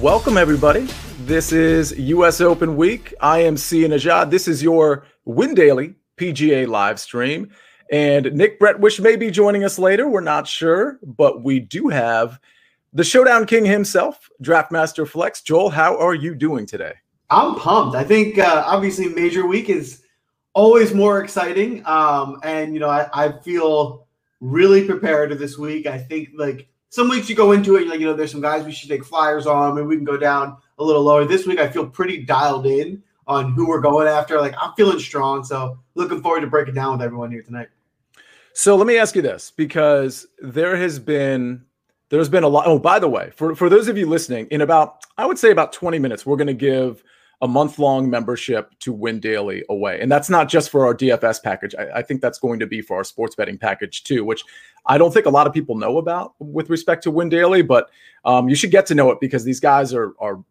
Welcome, everybody. This is U.S. Open Week. I am Sia Nejad. This is your Win Daily PGA live stream. And Nick Bretwish may be joining us later. We're not sure, but we do have the Showdown King himself, Draftmaster Flex. Joel, how are you doing today? I'm pumped. I think uh, obviously Major Week is always more exciting. Um, and, you know, I, I feel really prepared this week. I think like some weeks you go into it, like, you know, there's some guys we should take flyers on. Maybe we can go down a little lower. This week, I feel pretty dialed in on who we're going after. Like, I'm feeling strong. So, looking forward to breaking down with everyone here tonight. So, let me ask you this because there has been. There's been a lot. Oh, by the way, for, for those of you listening, in about, I would say about 20 minutes, we're going to give a month long membership to Win Daily away. And that's not just for our DFS package. I, I, think that's going to be for our sports betting package too, which I don't think a lot of people know about with respect to Win Daily, but um, you should get to know it because these guys are, are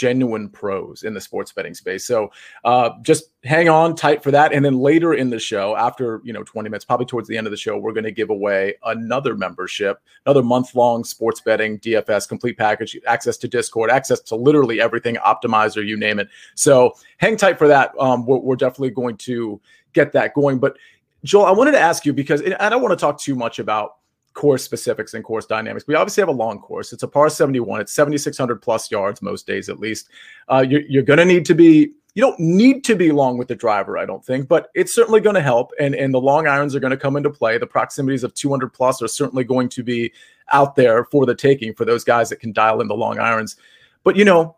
genuine pros in the sports betting space. So uh, just hang on tight for that. And then later in the show, after you know 20 minutes, probably towards the end of the show, we're going to give away another membership, another month long sports betting DFS complete package, access to Discord, access to literally everything, optimizer, you name it. So hang tight for that. Um, we're, we're definitely going to get that going. But Joel, I wanted to ask you because I don't want to talk too much about course specifics and course dynamics. We obviously have a long course. It's a par 71. It's 7,600 plus yards most days at least. Uh, you're, you're going to need to be, you don't need to be long with the driver, I don't think, but it's certainly going to help. And, and the long irons are going to come into play. The proximities of 200 plus are certainly going to be out there for the taking for those guys that can dial in the long irons. But, you know,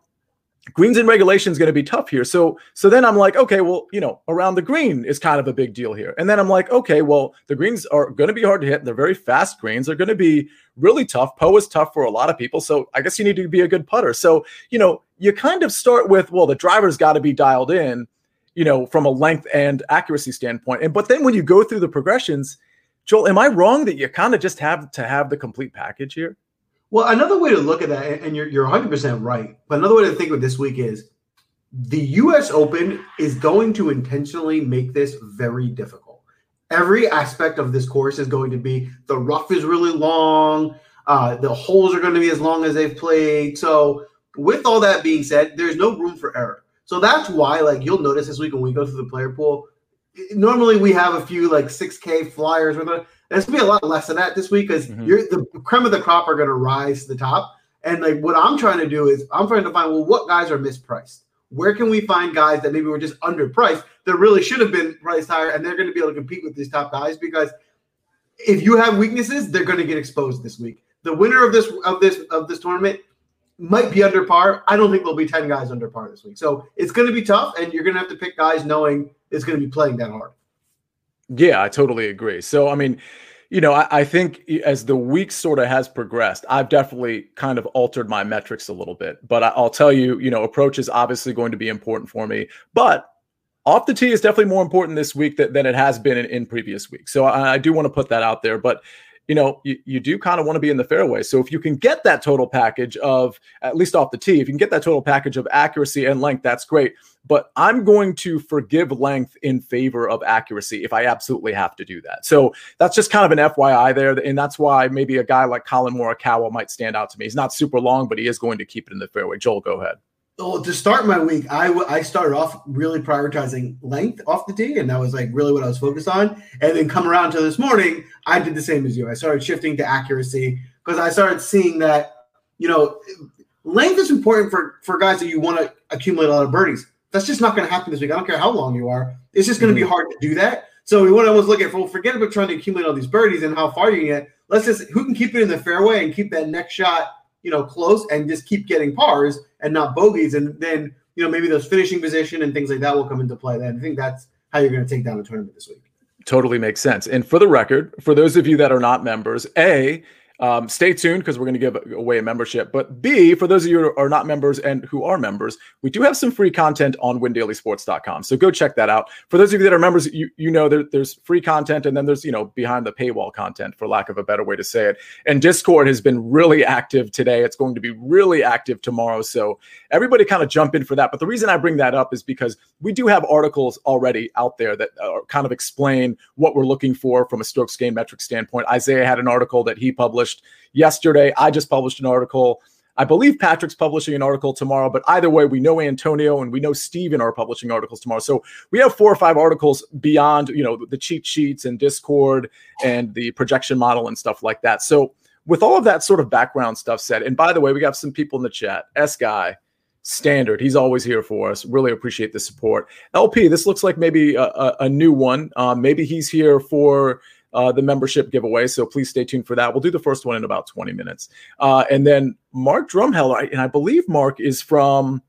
greens and regulation is going to be tough here. So so then I'm like, okay, well, you know, around the green is kind of a big deal here. And then I'm like, okay, well, the greens are going to be hard to hit. They're very fast greens. They're going to be really tough. Poa is tough for a lot of people. So I guess you need to be a good putter. So, you know, you kind of start with, well, the driver's got to be dialed in, you know, from a length and accuracy standpoint. And but then when you go through the progressions, Joel, am I wrong that you kind of just have to have the complete package here? Well, another way to look at that, and you're, you're 100% right, but another way to think of this week is the US Open is going to intentionally make this very difficult. Every aspect of this course is going to be the rough is really long, uh, the holes are going to be as long as they've played. So, with all that being said, there's no room for error. So that's why, like, you'll notice this week when we go through the player pool, normally we have a few like 6K flyers. With it's gonna be a lot less than that this week because mm-hmm. you're the creme of the crop are gonna rise to the top. And like what I'm trying to do is I'm trying to find well what guys are mispriced. Where can we find guys that maybe were just underpriced that really should have been priced higher and they're going to be able to compete with these top guys because if you have weaknesses, they're going to get exposed this week. The winner of this of this of this tournament might be under par. I don't think there'll be 10 guys under par this week. So it's going to be tough and you're going to have to pick guys knowing it's going to be playing that hard. Yeah, I totally agree. So, I mean, you know, I, I, think as the week sort of has progressed, I've definitely kind of altered my metrics a little bit. But I, will tell you, you know, approach is obviously going to be important for me. But off the tee is definitely more important this week than, than it has been in, in previous weeks. So I, I do want to put that out there. But you know, you, you do kind of want to be in the fairway. So if you can get that total package of, at least off the tee, if you can get that total package of accuracy and length, that's great. But I'm going to forgive length in favor of accuracy if I absolutely have to do that. So that's just kind of an FYI there. And that's why maybe a guy like Collin Morikawa might stand out to me. He's not super long, but he is going to keep it in the fairway. Joel, go ahead. Well, to start my week, I, w- I started off really prioritizing length off the tee, and that was like really what I was focused on. And then come around to this morning, I did the same as you. I started shifting to accuracy because I started seeing that you know length is important for for guys that you want to accumulate a lot of birdies. That's just not going to happen this week. I don't care how long you are; it's just going to mm-hmm. be hard to do that. So we what I was looking for, forget about trying to accumulate all these birdies and how far you can get. Let's just who can keep it in the fairway and keep that next shot you know, close and just keep getting pars and not bogeys. And then, you know, maybe those finishing position and things like that will come into play. Then I think that's how you're going to take down a tournament this week. Totally makes sense. And for the record, for those of you that are not members, A, um, stay tuned because we're going to give away a membership. But B, for those of you who are not members and who are members, we do have some free content on windailysports.com. So go check that out. For those of you that are members, you, you know there, there's free content and then there's, you know, behind the paywall content, for lack of a better way to say it. And Discord has been really active today. It's going to be really active tomorrow. So everybody kind of jump in for that. But the reason I bring that up is because we do have articles already out there that kind of explain what we're looking for from a strokes gain metric standpoint. Isaiah had an article that he published published yesterday. I just published an article I believe Patrick's publishing an article tomorrow, but either way, we know Antonio and we know Steven are publishing articles tomorrow. So we have four or five articles beyond, you know, the cheat sheets and Discord and the projection model and stuff like that. So with all of that sort of background stuff said, and by the way, we got some people in the chat. S guy, standard. He's always here for us. Really appreciate the support. LP, this looks like maybe a, a, a new one. Um, maybe he's here for uh, the membership giveaway. So please stay tuned for that. We'll do the first one in about 20 minutes. Uh, and then Mark Drumheller, and I believe Mark is from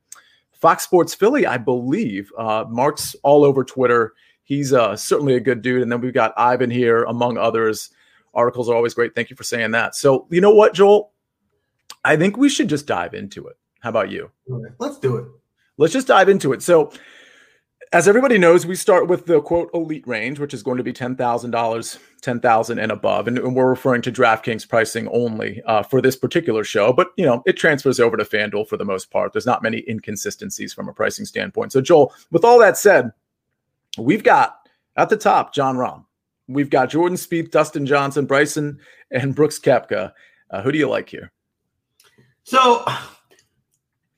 Fox Sports Philly, I believe. Uh, Mark's all over Twitter. He's uh, certainly a good dude. And then we've got Ivan here, among others. Articles are always great. Thank you for saying that. So, you know what, Joel? I think we should just dive into it. How about you? Let's do it. Let's just dive into it. So, as everybody knows, we start with the quote elite range, which is going to be ten thousand dollars, ten thousand and above, and, and, we're referring to DraftKings pricing only uh, for this particular show. But you know, it transfers over to FanDuel for the most part. There's not many inconsistencies from a pricing standpoint. So, Joel, with all that said, we've got at the top Jon Rahm, we've got Jordan Spieth, Dustin Johnson, Bryson, and Brooks Koepka. Uh, who do you like here? So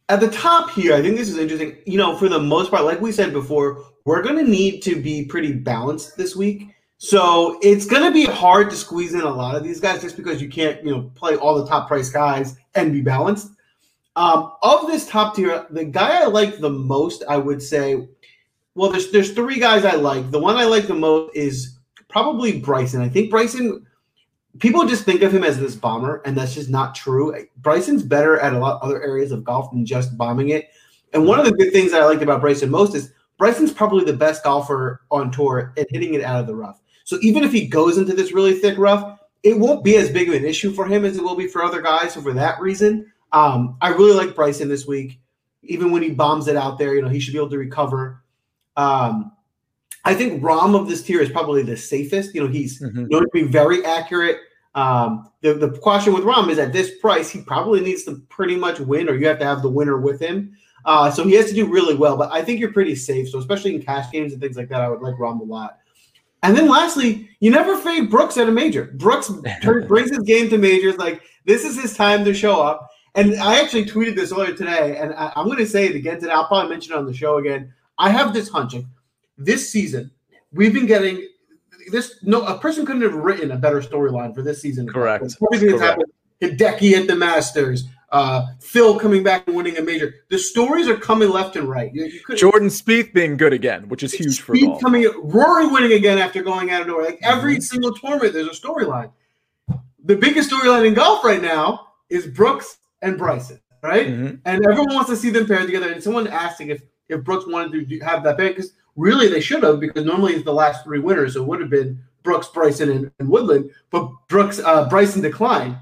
at the top here, I think this is interesting. You know, for the most part, like we said before, we're going to need to be pretty balanced this week. So it's going to be hard to squeeze in a lot of these guys just because you can't, you know, play all the top price guys and be balanced. Um, of this top tier, the guy I like the most, I would say, well, there's there's three guys I like. The one I like the most is probably Bryson. I think Bryson people just think of him as this bomber, and that's just not true. Bryson's better at a lot other areas of golf than just bombing it. And one of the good things that I liked about Bryson most is Bryson's probably the best golfer on tour at hitting it out of the rough. So even if he goes into this really thick rough, it won't be as big of an issue for him as it will be for other guys. So for that reason, um, I really like Bryson this week. Even when he bombs it out there, you know he should be able to recover. Um, I think Rahm of this tier is probably the safest. You know, he's mm-hmm. known to be very accurate. Um, the, the question with Rahm is at this price, he probably needs to pretty much win, or you have to have the winner with him. Uh, so he has to do really well. But I think you're pretty safe. So especially in cash games and things like that, I would like Rahm a lot. And then lastly, you never fade Brooks at a major. Brooks brings his game to majors. Like this is his time to show up. And I actually tweeted this earlier today, and I, am going to say it again today. I'll probably mention it on the show again. I have this hunch this season, we've been getting this. No, a person couldn't have written a better storyline for this season. Correct. Everything that's happened. Hideki at the Masters, uh, Phil coming back and winning a major. The stories are coming left and right. You, you Jordan Spieth being good again, which is huge Spieth for golf. coming, Rory winning again after going out of nowhere. Like every mm-hmm. single tournament, there's a storyline. The biggest storyline in golf right now is Brooks and Bryson, right? Mm-hmm. And everyone wants to see them paired together. And someone asking if if Brooks wanted to have that pair because Really, they should have because normally it's the last three winners. So it would have been Brooks, Bryson, and, and Woodland, but Brooks, uh, Bryson declined.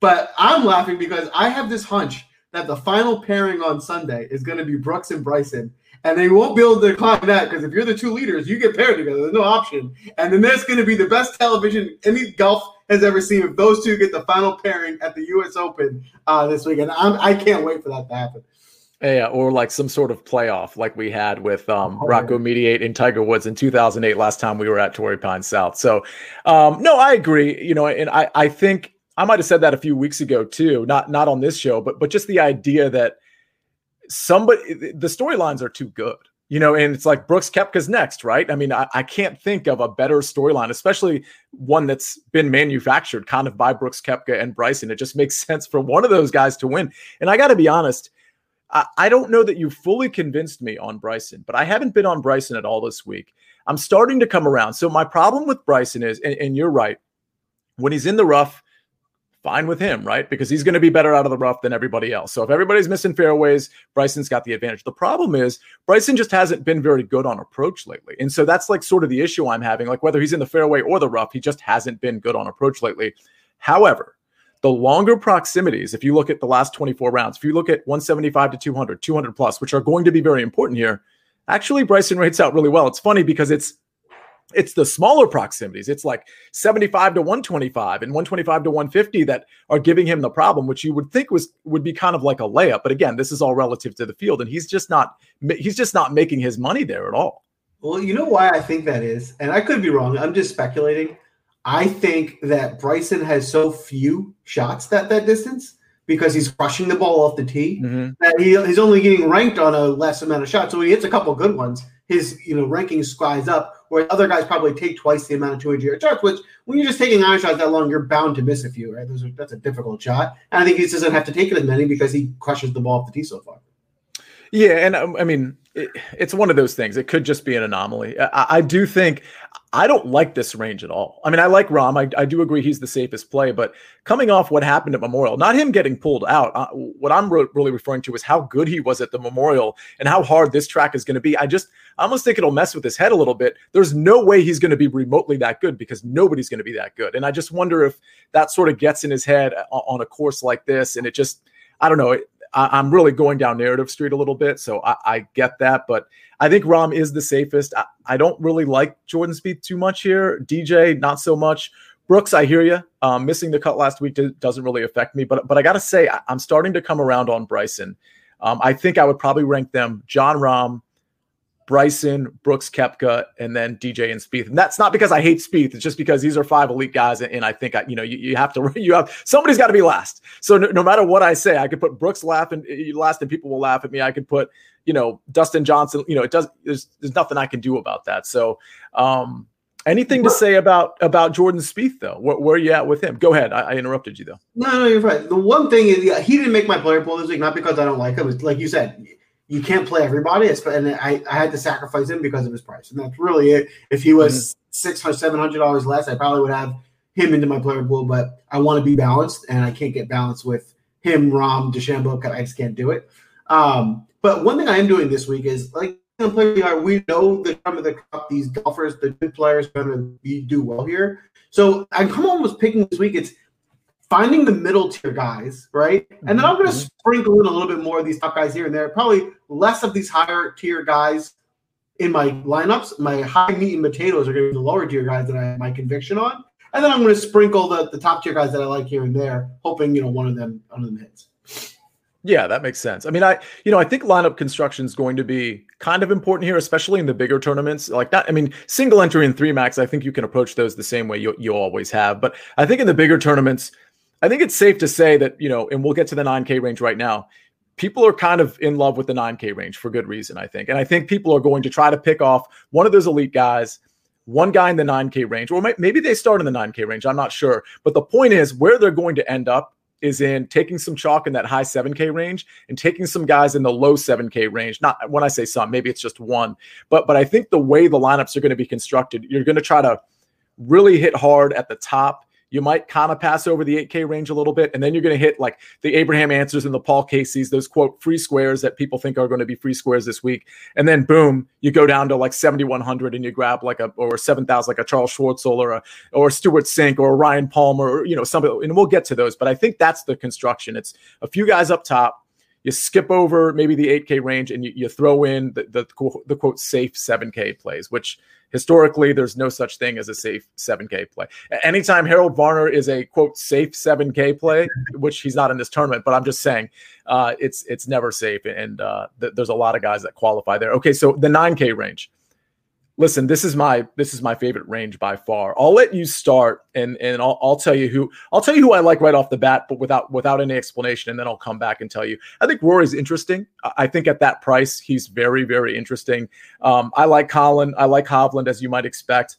But I'm laughing because I have this hunch that the final pairing on Sunday is going to be Brooks and Bryson. And they won't be able to decline that because if you're the two leaders, you get paired together. There's no option. And then there's going to be the best television any golf has ever seen if those two get the final pairing at the U.S. Open uh, this weekend. I'm, I can't wait for that to happen. Yeah, or like some sort of playoff like we had with um, oh, Rocco Mediate and Tiger Woods in 2008 last time we were at Torrey Pines South. So, um, no, I agree. You know, and I, I think I might have said that a few weeks ago too, not not on this show, but but just the idea that somebody the storylines are too good. You know, and it's like Brooks Koepka's next, right? I mean, I, I can't think of a better storyline, especially one that's been manufactured kind of by Brooks Koepka and Bryson. It just makes sense for one of those guys to win. And I got to be honest, I, don't know that you fully convinced me on Bryson, but I haven't been on Bryson at all this week. I'm starting to come around. So my problem with Bryson is, and, and you're right, when he's in the rough, fine with him, right? Because he's going to be better out of the rough than everybody else. So if everybody's missing fairways, Bryson's got the advantage. The problem is Bryson just hasn't been very good on approach lately. And so that's like sort of the issue I'm having. Like whether he's in the fairway or the rough, he just hasn't been good on approach lately. However, the longer proximities, if you look at the last 24 rounds, if you look at 175 to 200, 200 plus, which are going to be very important here, actually Bryson rates out really well. It's funny because it's it's the smaller proximities. It's like 75 to 125 and 125 to 150 that are giving him the problem, which you would think was would be kind of like a layup. But again, this is all relative to the field, and he's just not he's just not making his money there at all. Well, you know why I think that is, and I could be wrong. I'm just speculating. I think that Bryson has so few shots that that distance because he's crushing the ball off the tee. Mm-hmm. That he, he's only getting ranked on a less amount of shots. So he hits a couple good ones. His you know ranking slides up, where other guys probably take twice the amount of 200 yard shots. Which when you're just taking iron shots that long, you're bound to miss a few. Right? Those are, that's a difficult shot, and I think he just doesn't have to take it as many because he crushes the ball off the tee so far. Yeah, and um, I mean, it, it's one of those things. It could just be an anomaly. I, I, do think I don't like this range at all. I mean, I like Rahm. I, I do agree he's the safest play, but coming off what happened at Memorial, not him getting pulled out. Uh, what I'm re- really referring to is how good he was at the Memorial and how hard this track is going to be. I just I almost think it'll mess with his head a little bit. There's no way he's going to be remotely that good because nobody's going to be that good. And I just wonder if that sort of gets in his head uh, on a course like this, and it just I don't know. It, I, am really going down narrative street a little bit, so I, I, get that. But I think Rahm is the safest. I, I, don't really like Jordan Spieth too much here. DJ, not so much. Brooks, I hear you. Um, missing the cut last week doesn't really affect me, but but I got to say I, am starting to come around on Bryson. Um, I think I would probably rank them Jon Rahm, Bryson, Brooks Koepka, and then DJ and Spieth. And that's not because I hate Spieth. It's just because these are five elite guys. And, I think, I, you know, you, you, have to, you have, somebody's got to be last. So no, no, matter what I say, I could put Brooks laughing last and people will laugh at me. I could put, you know, Dustin Johnson, you know, it does, there's, there's nothing I can do about that. So, um, anything to say about, about Jordan Spieth though? Where, where are you at with him? Go ahead. I, I interrupted you though. No, no, you're right. The one thing is yeah, he didn't make my player pool this week, not because I don't like him. It's like you said, you can't play everybody. And I, I had to sacrifice him because of his price. And that's really it. If he was mm-hmm. six or seven hundred dollars less, I probably would have him into my player pool. But I want to be balanced, and I can't get balanced with him, Rahm, DeChambeau. I just can't do it. Um, but one thing I am doing this week is like we know the time of the cup, these golfers, the good players, going to do well here. So I'm almost picking this week. It's finding the middle tier guys, right? And then I'm going to mm-hmm. sprinkle in a little bit more of these top guys here and there. Probably less of these higher tier guys in my lineups. My high meat and potatoes are going to be the lower tier guys that I have my conviction on. And then I'm going to sprinkle the, the top tier guys that I like here and there, hoping you know one of them one of them hits. Yeah, that makes sense. I mean, I you know I think lineup construction is going to be kind of important here, especially in the bigger tournaments. Like that, I mean, single entry and three max. I think you can approach those the same way you you always have. But I think in the bigger tournaments, I think it's safe to say that, you know, and we'll get to the 9K range right now. People are kind of in love with the 9K range for good reason, I think. And I think people are going to try to pick off one of those elite guys, one guy in the 9K range, or maybe they start in the 9K range. I'm not sure. But the point is, where they're going to end up is in taking some chalk in that high 7K range and taking some guys in the low 7K range. Not when I say some, maybe it's just one. But but I think the way the lineups are going to be constructed, you're going to try to really hit hard at the top you might kind of pass over the 8K range a little bit, and then you're going to hit like the Abraham Ancers and the Paul Caseys, those quote free squares that people think are going to be free squares this week. And then boom, you go down to like 7,100 and you grab like a or 7,000 like a Charles Schwartzel or a or a Stewart Cink or a Ryan Palmer or you know somebody. And we'll get to those, but I think that's the construction. It's a few guys up top. You skip over maybe the 8K range and you, you throw in the, the, the quote safe 7K plays, which historically there's no such thing as a safe 7k play. Anytime harold varner is a quote safe 7k play which he's not in this tournament but i'm just saying uh, it's it's never safe. And uh, th- there's a lot of guys that qualify there. Okay so the 9k range listen, this is my this is my favorite range by far. I'll let you start, and and I'll, I'll tell you who I'll tell you who I like right off the bat, but without without any explanation, and then I'll come back and tell you. I think Rory's interesting. I think at that price, he's very very interesting. Um, I like Collin. I like Hovland, as you might expect.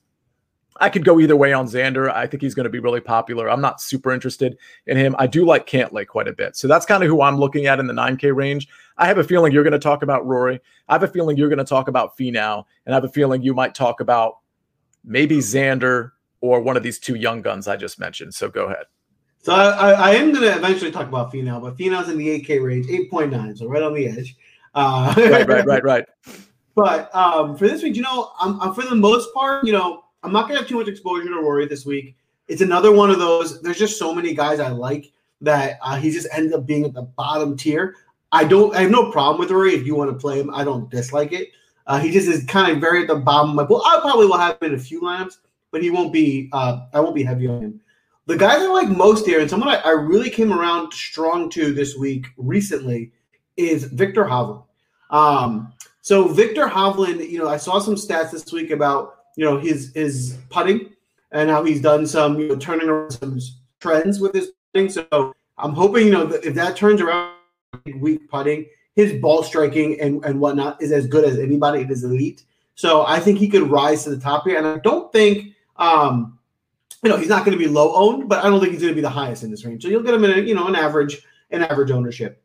I could go either way on Xander. I think he's going to be really popular. I'm not super interested in him. I do like Cantlay quite a bit. So that's kind of who I'm looking at in the 9K range. I have a feeling you're going to talk about Rory. I have a feeling you're going to talk about Finau, and I have a feeling you might talk about maybe Xander or one of these two young guns I just mentioned. So go ahead. So I, I am going to eventually talk about Finau, but Finau's in the 8K range, 8.9, so right on the edge. Uh, right, right, right, right. But um, for this week, you know, I'm, I'm, for the most part, you know, I'm not gonna have too much exposure to Rory this week. It's another one of those. There's just so many guys I like that uh, he just ends up being at the bottom tier. I don't. I have no problem with Rory if you want to play him. I don't dislike it. Uh, he just is kind of very at the bottom my pool. I probably will have him in a few lineups, but he won't be. Uh, I won't be heavy on him. The guys I like most here, and someone I, I really came around strong to this week recently, is Victor Hovland. Um, so Victor Hovland, you know, I saw some stats this week about you know his his putting and how he's done some you know turning around some trends with his putting. So I'm hoping you know that if that turns around weak putting, his ball striking and, and whatnot is as good as anybody. It is elite. So I think he could rise to the top here. And I don't think um, you know, he's not going to be low owned, but I don't think he's going to be the highest in this range. So you'll get him in a, you know, an average, an average ownership.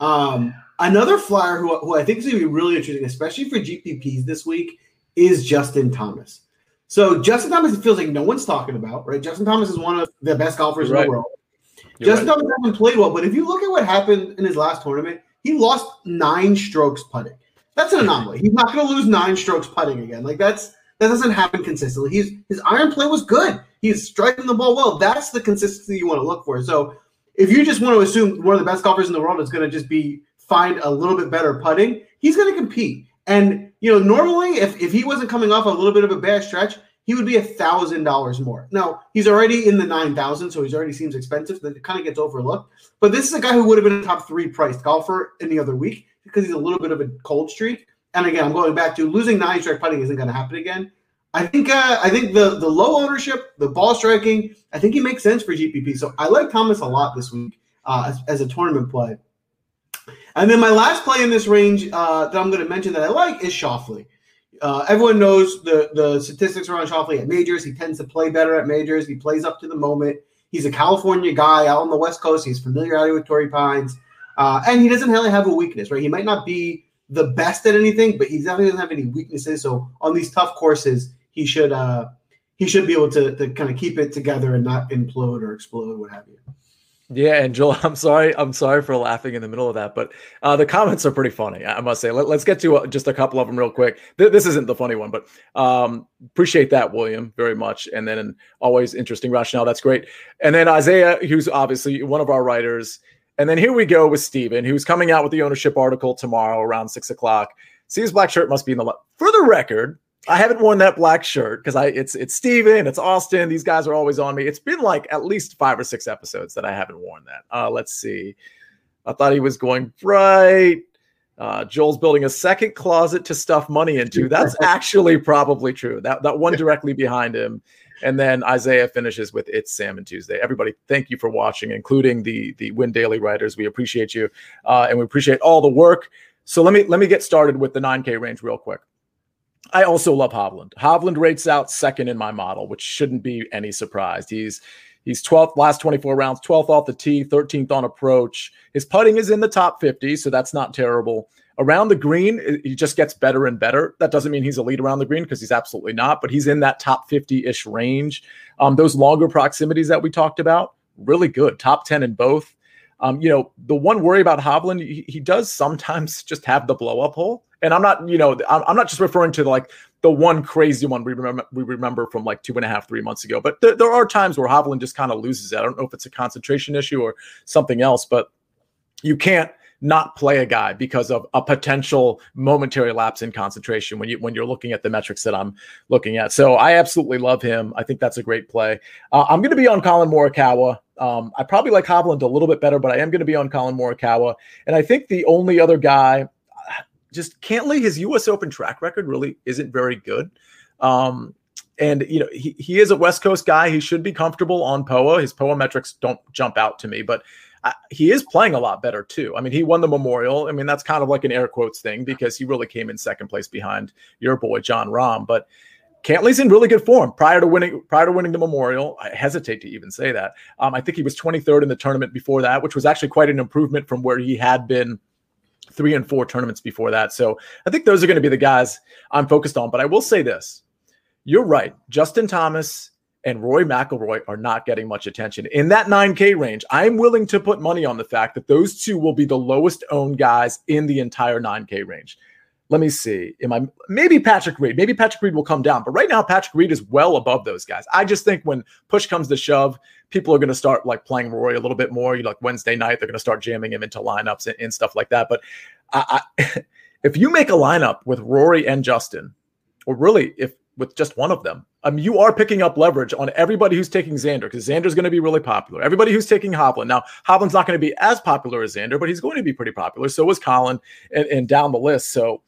Um, another flyer who, who I think is going to be really interesting, especially for GPPs this week, is Justin Thomas. So Justin Thomas, it feels like no one's talking about, right? Justin Thomas is one of the best golfers in the world. You're Justin right. Thomas hasn't played well, but if you look at what happened in his last tournament, he lost nine strokes putting. That's an anomaly. He's not going to lose nine strokes putting again. Like that's that doesn't happen consistently. He's his iron play was good. He's striking the ball well. That's the consistency you want to look for. So if you just want to assume one of the best golfers in the world is going to just be find a little bit better putting, he's going to compete. And you know, normally if if he wasn't coming off a little bit of a bad stretch, he would be a thousand dollars more. Now he's already in the nine thousand, so he's already seems expensive. That kind of gets overlooked. But this is a guy who would have been a top three priced golfer any other week because he's a little bit of a cold streak. And again, I'm going back to losing nine strike putting isn't going to happen again. I think uh, I think the the low ownership, the ball striking, I think he makes sense for GPP. So I like Thomas a lot this week uh, as, as, a tournament play. And then my last play in this range uh, that I'm going to mention that I like is Schauffele. Uh, everyone knows the the statistics around Schauffele at majors. He tends to play better at majors. He plays up to the moment. He's a California guy out on the West Coast. He's familiarity with Torrey Pines, uh, and he doesn't really have a weakness, right? He might not be the best at anything, but he definitely doesn't have any weaknesses. So on these tough courses, he should uh, he should be able to, to kind of keep it together and not implode or explode, what have you. Yeah, and Joel, I'm sorry, I'm sorry for laughing in the middle of that, but uh, the comments are pretty funny. I must say. Let, us get to uh, just a couple of them real quick. Th- this isn't the funny one, but um, appreciate that, William, very much. And then always interesting rationale. That's great. And then Isaiah, who's obviously one of our writers. And then here we go with Steven, who's coming out with the ownership article tomorrow around six o'clock. See his black shirt must be in the. For the record, I haven't worn that black shirt because I it's it's Steven, it's Austin. These guys are always on me. It's been like at least five or six episodes that I haven't worn that. Uh, let's see. I thought he was going bright. Uh, Joel's building a second closet to stuff money into. That's actually probably true. That that one directly behind him. And then Isaiah finishes with "It's Salmon Tuesday." Everybody, thank you for watching, including the the Win Daily writers. We appreciate you, uh, and we appreciate all the work. So let me let me get started with the 9K range real quick. I also love Hovland. Hovland rates out second in my model, which shouldn't be any surprise. He's he's 12th last 24 rounds, 12th off the tee, 13th on approach. His putting is in the top 50, so that's not terrible. Around the green, he just gets better and better. That doesn't mean he's a lead around the green because he's absolutely not, but he's in that top 50-ish range. Um, those longer proximities that we talked about, really good. Top 10 in both. Um, you know, the one worry about Hovland, he, he does sometimes just have the blow up hole. And I'm not, you know, I'm, not just referring to like the one crazy one we remember we remember from like two and a half, three months ago. But th- there are times where Hovland just kind of loses it. I don't know if it's a concentration issue or something else, but you can't not play a guy because of a potential momentary lapse in concentration when you when you're looking at the metrics that I'm looking at. So I absolutely love him. I think that's a great play. Uh, I'm going to be on Collin Morikawa. Um, I probably like Hovland a little bit better, but I am going to be on Collin Morikawa. And I think the only other guy, just Cantlay, his U.S. Open track record really isn't very good. Um, and you know he, he is a West Coast guy. He should be comfortable on POA. His POA metrics don't jump out to me, but he is playing a lot better too. I mean, he won the Memorial. I mean, that's kind of like an air quotes thing because he really came in second place behind your boy Jon Rahm. But Cantlay's in really good form prior to winning prior to winning the Memorial. I hesitate to even say that. Um, I think he was 23rd in the tournament before that, which was actually quite an improvement from where he had been three and four tournaments before that. So I think those are going to be the guys I'm focused on. But I will say this: you're right, Justin Thomas and Rory McIlroy are not getting much attention. In that 9K range, I'm willing to put money on the fact that those two will be the lowest owned guys in the entire 9K range. Let me see. Am I maybe Patrick Reed? Maybe Patrick Reed will come down, but right now Patrick Reed is well above those guys. I just think when push comes to shove, people are going to start like playing Rory a little bit more. You know, like Wednesday night, they're going to start jamming him into lineups and, and stuff like that. But I, I, if you make a lineup with Rory and Justin, or really if with just one of them. Um, you are picking up leverage on everybody who's taking Xander because Xander's going to be really popular. Everybody who's taking Hovland. Now, Hovland's not going to be as popular as Xander, but he's going to be pretty popular. So was Collin and, and down the list. So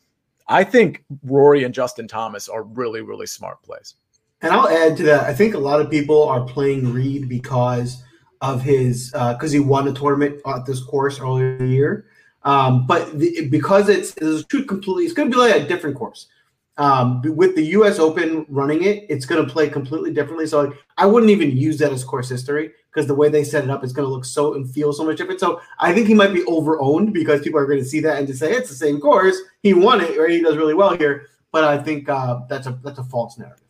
I think Rory and Justin Thomas are really, really smart plays. And I'll add to that. I think a lot of people are playing Reed because of his because uh, he won a tournament at this course earlier in the year. Um, but the, because it's, it's two completely, it's going to be like a different course. Um, with the U.S. Open running it, it's going to play completely differently. So I wouldn't even use that as course history because the way they set it up is going to look so and feel so much different. So I think he might be overowned because people are going to see that and just say it's the same course. He won it, or he does really well here. But I think uh, that's a that's a false narrative.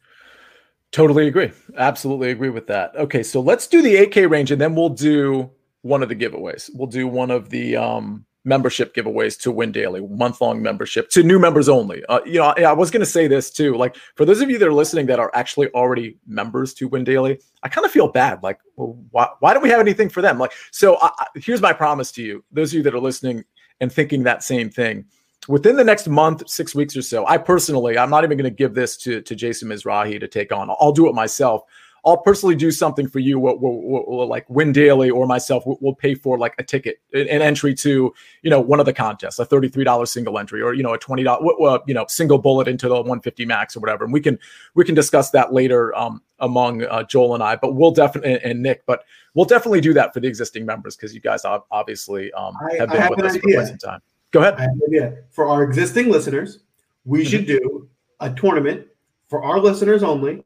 Totally agree. Absolutely agree with that. Okay, so let's do the 8K range, and then we'll do one of the giveaways. We'll do one of the um, membership giveaways to Win Daily, month long membership to new members only. Uh, you know, I, I was going to say this too. Like for those of you that are listening that are actually already members to Win Daily, I kind of feel bad. Like, well, why, why don't we have anything for them? Like, so I, I, here's my promise to you, those of you that are listening and thinking that same thing. Within the next month, six weeks or so, I personally, I'm not even going to give this to, to Jason Mizrahi to take on. I'll do it myself. I'll personally do something for you. We'll, we'll, we'll like Win Daily or myself. We'll, we'll, pay for like a ticket, an entry to you know one of the contests, a thirty three dollars single entry, or you know a twenty dollars you know single bullet into the one fifty max or whatever. And we can we can discuss that later um, among uh, Joel and I. But we'll definitely and, and, Nick, but we'll definitely do that for the existing members because you guys obviously um, have been have with us idea. for quite some time. Go ahead. Yeah, for our existing listeners, we mm-hmm. should do a tournament for our listeners only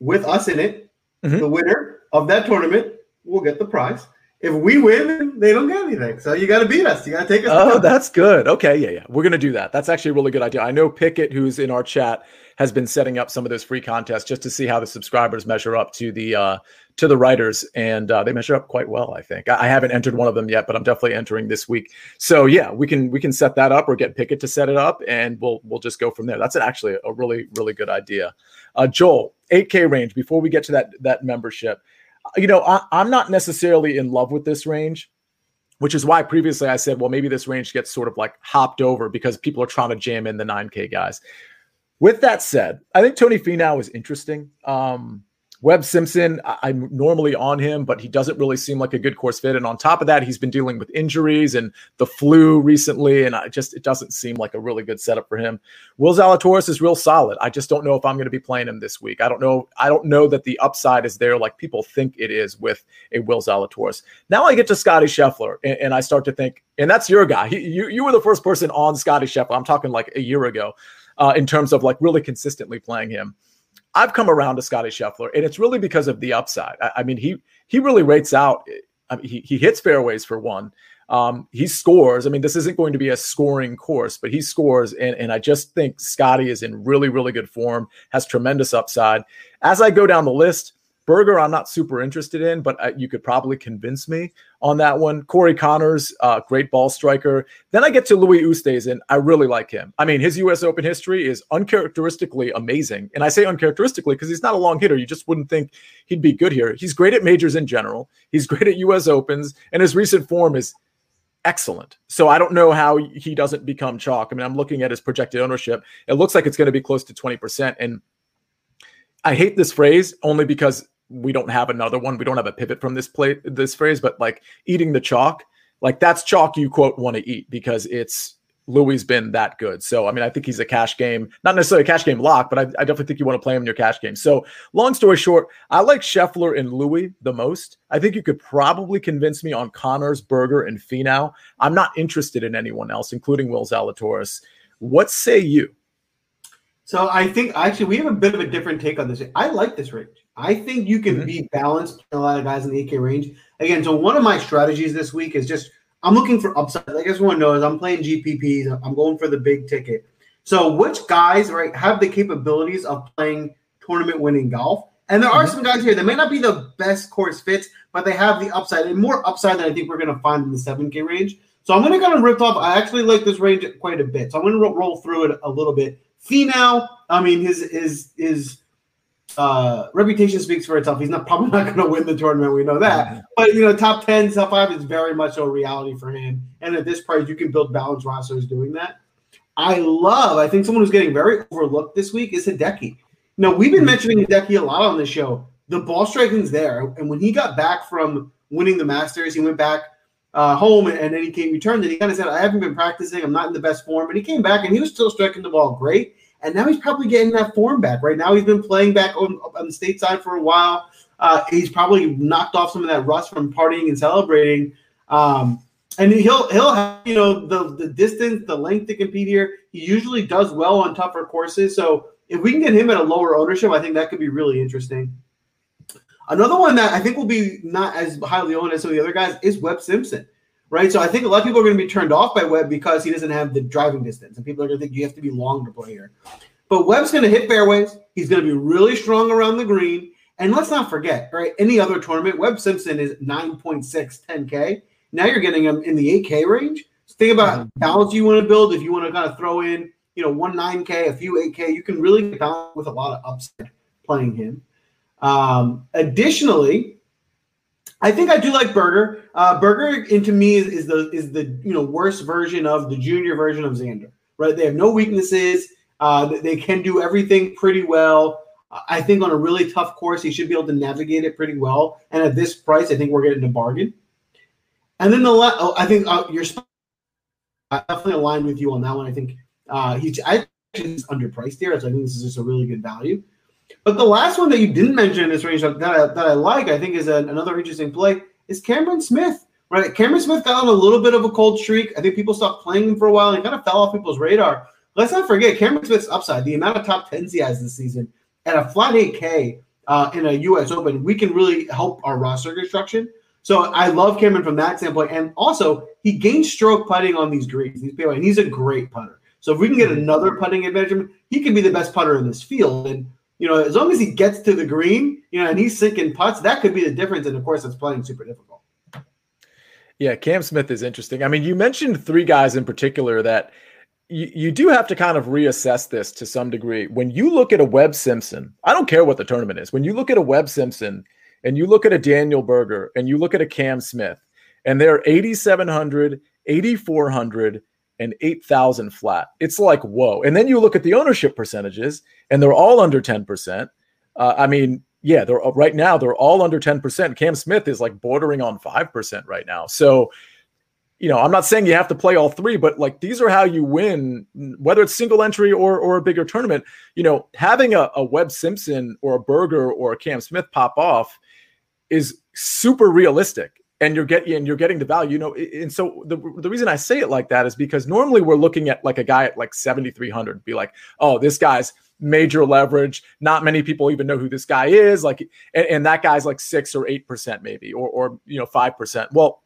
with us in it Mm-hmm. The winner of that tournament will get the prize. If we win, they don't get anything. So you got to beat us. You got to take us. Oh, that's good. Okay, yeah, yeah. We're gonna do that. That's actually a really good idea. I know Pickett, who's in our chat, has been setting up some of those free contests just to see how the subscribers measure up to the uh, to the writers, and uh, they measure up quite well. I think I, I haven't entered one of them yet, but I'm definitely entering this week. So yeah, we can we can set that up or get Pickett to set it up, and we'll we'll just go from there. That's actually a really really good idea. Uh, Joel, 8K range. Before we get to that that membership, you know, I, I'm not necessarily in love with this range which is why previously I said, well, maybe this range gets sort of like hopped over because people are trying to jam in the 9K guys. With that said, I think Tony Finau is interesting. Um, Webb Simpson, I, am normally on him, but he doesn't really seem like a good course fit. And on top of that, he's been dealing with injuries and the flu recently, and I just it doesn't seem like a really good setup for him. Will Zalatoris is real solid. I just don't know if I'm going to be playing him this week. I don't know. I don't know that the upside is there like people think it is with a Will Zalatoris. Now I get to Scotty Scheffler, and, and I start to think, and that's your guy. He, you you were the first person on Scotty Scheffler. I'm talking like a year ago, uh, in terms of like really consistently playing him. I've come around to Scotty Scheffler, and it's really because of the upside. I, I mean, he he really rates out. I mean, he he hits fairways for one. Um, he scores. I mean, this isn't going to be a scoring course, but he scores, and and I just think Scotty is in really really good form, has tremendous upside. As I go down the list, Berger, I'm not super interested in, but uh, you could probably convince me on that one. Corey Conners, uh, great ball striker. Then I get to Louis Oosthuizen. I really like him. I mean, his U.S. Open history is uncharacteristically amazing, and I say uncharacteristically because he's not a long hitter. You just wouldn't think he'd be good here. He's great at majors in general. He's great at U.S. Opens, and his recent form is excellent. So I don't know how he doesn't become chalk. I mean, I'm looking at his projected ownership. It looks like it's going to be close to 20%. And I hate this phrase only because we don't have another one. We don't have a pivot from this play this phrase, but like eating the chalk, like that's chalk you quote want to eat because it's Louis been that good. So I mean, I think he's a cash game, not necessarily a cash game lock, but I, I definitely think you want to play him in your cash game. So long story short, I like Scheffler and Louis the most. I think you could probably convince me on Conners, Berger, and Finau. I'm not interested in anyone else, including Will Zalatoris. What say you? So I think actually we have a bit of a different take on this. I like this range. I think you can mm-hmm. be balanced. A lot of guys in the 8K range. Again, so one of my strategies this week is just I'm looking for upside. Like everyone knows, I'm playing GPPs. I'm going for the big ticket. So which guys right have the capabilities of playing tournament winning golf? And there are mm-hmm. some guys here that may not be the best course fits, but they have the upside and more upside than I think we're going to find in the 7K range. So I'm going to kind of rip off. I actually like this range quite a bit. So I'm going to ro- roll through it a little bit. Finau, I mean, his his his uh, reputation speaks for itself. He's not probably not going to win the tournament. We know that. But you know, top ten, top five is very much a reality for him. And at this price, you can build balanced rosters doing that. I love. I think someone who's getting very overlooked this week is Hideki. Now we've been mm-hmm. mentioning Hideki a lot on the show. The ball striking's there, and when he got back from winning the Masters, he went back uh, home and, and then he came returned and he kind of said, "I haven't been practicing. I'm not in the best form." But he came back and he was still striking the ball great. And now he's probably getting that form back. Right now, he's been playing back on, on the state side for a while. Uh, he's probably knocked off some of that rust from partying and celebrating. Um, and he'll he'll have you know the the distance, the length to compete here. He usually does well on tougher courses. So if we can get him at a lower ownership, I think that could be really interesting. Another one that I think will be not as highly owned as some of the other guys is Webb Simpson, right? So I think a lot of people are going to be turned off by Webb because he doesn't have the driving distance, and people are going to think you have to be long to play here. But Webb's going to hit fairways. He's going to be really strong around the green. And let's not forget, right? Any other tournament, Webb Simpson is 9.6, 10K. Now you're getting him in the 8K range. So think about balance you want to build. If you want to kind of throw in, you know, one 9K, a few 8K, you can really get balance with a lot of upside playing him. Um, additionally, I think I do like Berger. Uh, Berger, into me, is, is, the is the you know worst version of the junior version of Xander. Right? They have no weaknesses. Uh, they can do everything pretty well. I think on a really tough course, he should be able to navigate it pretty well. And at this price, I think we're getting a bargain. And then the la- oh, I think uh, you're definitely aligned with you on that one. I think uh, he's I think he's underpriced here, so I think this is just a really good value. But the last one that you didn't mention in this range that I, that I like, I think, is a, another interesting play is Cameron Smith. Right, Cameron Smith got on a little bit of a cold streak. I think people stopped playing him for a while and kind of fell off people's radar. Let's not forget Cameron Smith's upside, the amount of top tens he has this season, at a flat 8K uh, in a U.S. Open, we can really help our roster construction. So I love Cameron from that standpoint, and also he gains stroke putting on these greens, these and he's a great putter. So if we can get another putting advantage, he can be the best putter in this field. And you know, as long as he gets to the green, you know, and he's sinking putts, that could be the difference. And of course, it's playing super difficult. Yeah, Cam Smith is interesting. I mean, you mentioned three guys in particular that you, you do have to kind of reassess this to some degree. When you look at a Webb Simpson, I don't care what the tournament is. When you look at a Webb Simpson and you look at a Daniel Berger and you look at a Cam Smith, and they're 8,700, 8,400, and 8,000 flat. It's like, whoa. And then you look at the ownership percentages, and they're all under 10%. Uh, I mean, yeah, they're uh, right now, they're all under 10%. Cam Smith is like bordering on 5% right now. So, you know, I'm not saying you have to play all three, but like these are how you win, whether it's single entry or or a bigger tournament. You know, having a, a Webb Simpson or a Berger or a Cam Smith pop off is super realistic and you're getting and you're getting the value you know and so the, the reason i say it like that is because normally we're looking at like a guy at like 7300 be like oh this guy's major leverage not many people even know who this guy is like and, and that guy's like six or eight percent maybe or or you know five percent well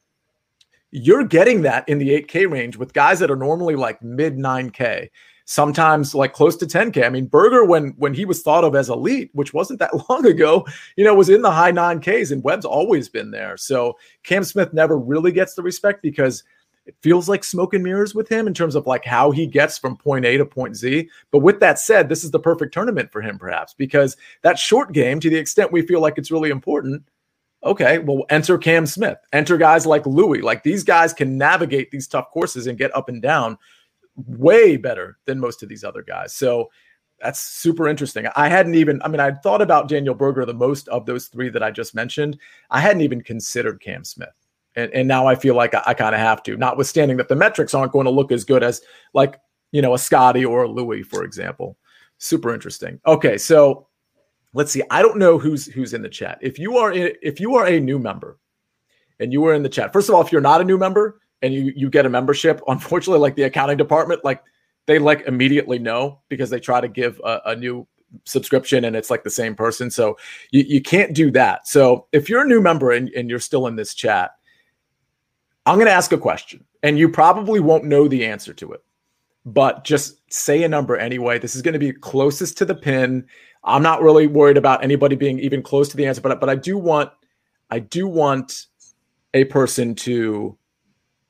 you're getting that in the 8k range with guys that are normally like mid 9k sometimes like close to 10k. I mean, Berger when when he was thought of as elite, which wasn't that long ago, you know, was in the high 9ks and Webb's always been there. So Cam Smith never really gets the respect because it feels like smoke and mirrors with him in terms of like how he gets from point A to point Z. But with that said, this is the perfect tournament for him, perhaps, because that short game, to the extent we feel like it's really important, okay, well, enter Cam Smith, enter guys like Louis. Like these guys can navigate these tough courses and get up and down way better than most of these other guys. So that's super interesting. I hadn't even, I mean, I thought about Daniel Berger the most of those three that I just mentioned. I hadn't even considered Cam Smith. And, and now I feel like I, I kind of have to, notwithstanding that the metrics aren't going to look as good as like, you know, a Scotty or a Louis, for example. Super interesting. Okay, so let's see. I don't know who's who's in the chat. If you are in, if you are a new member and you are in the chat, first of all, if you're not a new member, and you you get a membership, unfortunately, like the accounting department, like they like immediately know because they try to give a, a new subscription and it's like the same person. So you, you can't do that. So if you're a new member and, and you're still in this chat, I'm going to ask a question and you probably won't know the answer to it, but just say a number anyway. This is going to be closest to the pin. I'm not really worried about anybody being even close to the answer, but, but I do want, I do want a person to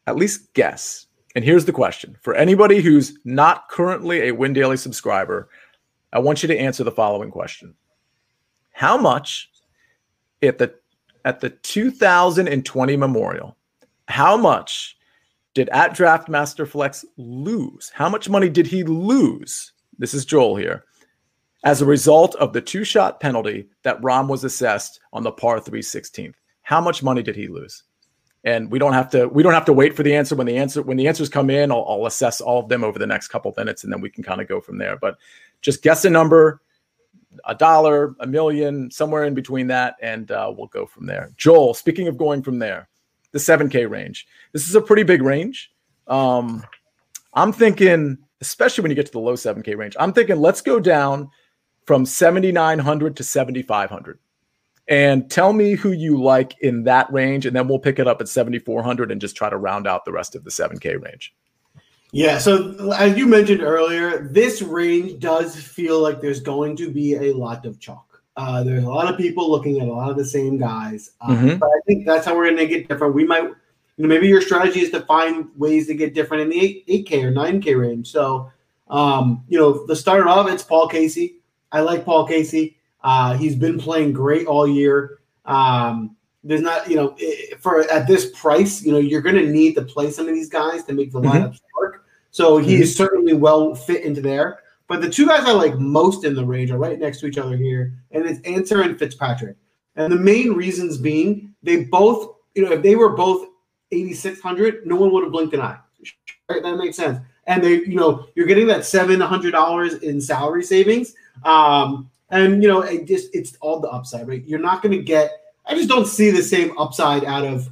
at least guess. And here's the question for anybody who's not currently a Win Daily subscriber, I want you to answer the following question How much at the at the 2020 Memorial, how much did at Draft Master Flex lose? How much money did he lose? This is Joel here. As a result of the two shot penalty that Rahm was assessed on the par 3 16th, how much money did he lose? and we don't have to we don't have to wait for the answer when the answer when the answers come in I'll, I'll assess all of them over the next couple minutes and then we can kind of go from there but just guess a number a dollar, a million, somewhere in between that, and uh, we'll go from there. Joel, speaking of going from there, the 7K range. This is a pretty big range. Um, I'm thinking, especially when you get to the low 7K range, I'm thinking let's go down from 7,900 to 7,500 and tell me who you like in that range, and then we'll pick it up at 7,400 and just try to round out the rest of the 7K range. Yeah, so as you mentioned earlier, this range does feel like there's going to be a lot of chalk. Uh, there's a lot of people looking at a lot of the same guys, uh, mm-hmm. but I think that's how we're going to get different. We might, you know, maybe your strategy is to find ways to get different in the 8, 8K or 9K range. So, um, you know, the start off, it's Paul Casey. I like Paul Casey. Uh, he's been playing great all year. Um, there's not, you know, for at this price, you know, you're going to need to play some of these guys to make the mm-hmm. lineups work. So he is mm-hmm. certainly well fit into there. But the two guys I like most in the range are right next to each other here, and it's Ancer and Fitzpatrick. And the main reasons being they both, you know, if they were both 8,600, no one would have blinked an eye. Right? That makes sense. And they, you know, you're getting that $700 in salary savings. Um, and you know, it just it's all the upside, right? You're not going to get. I just don't see the same upside out of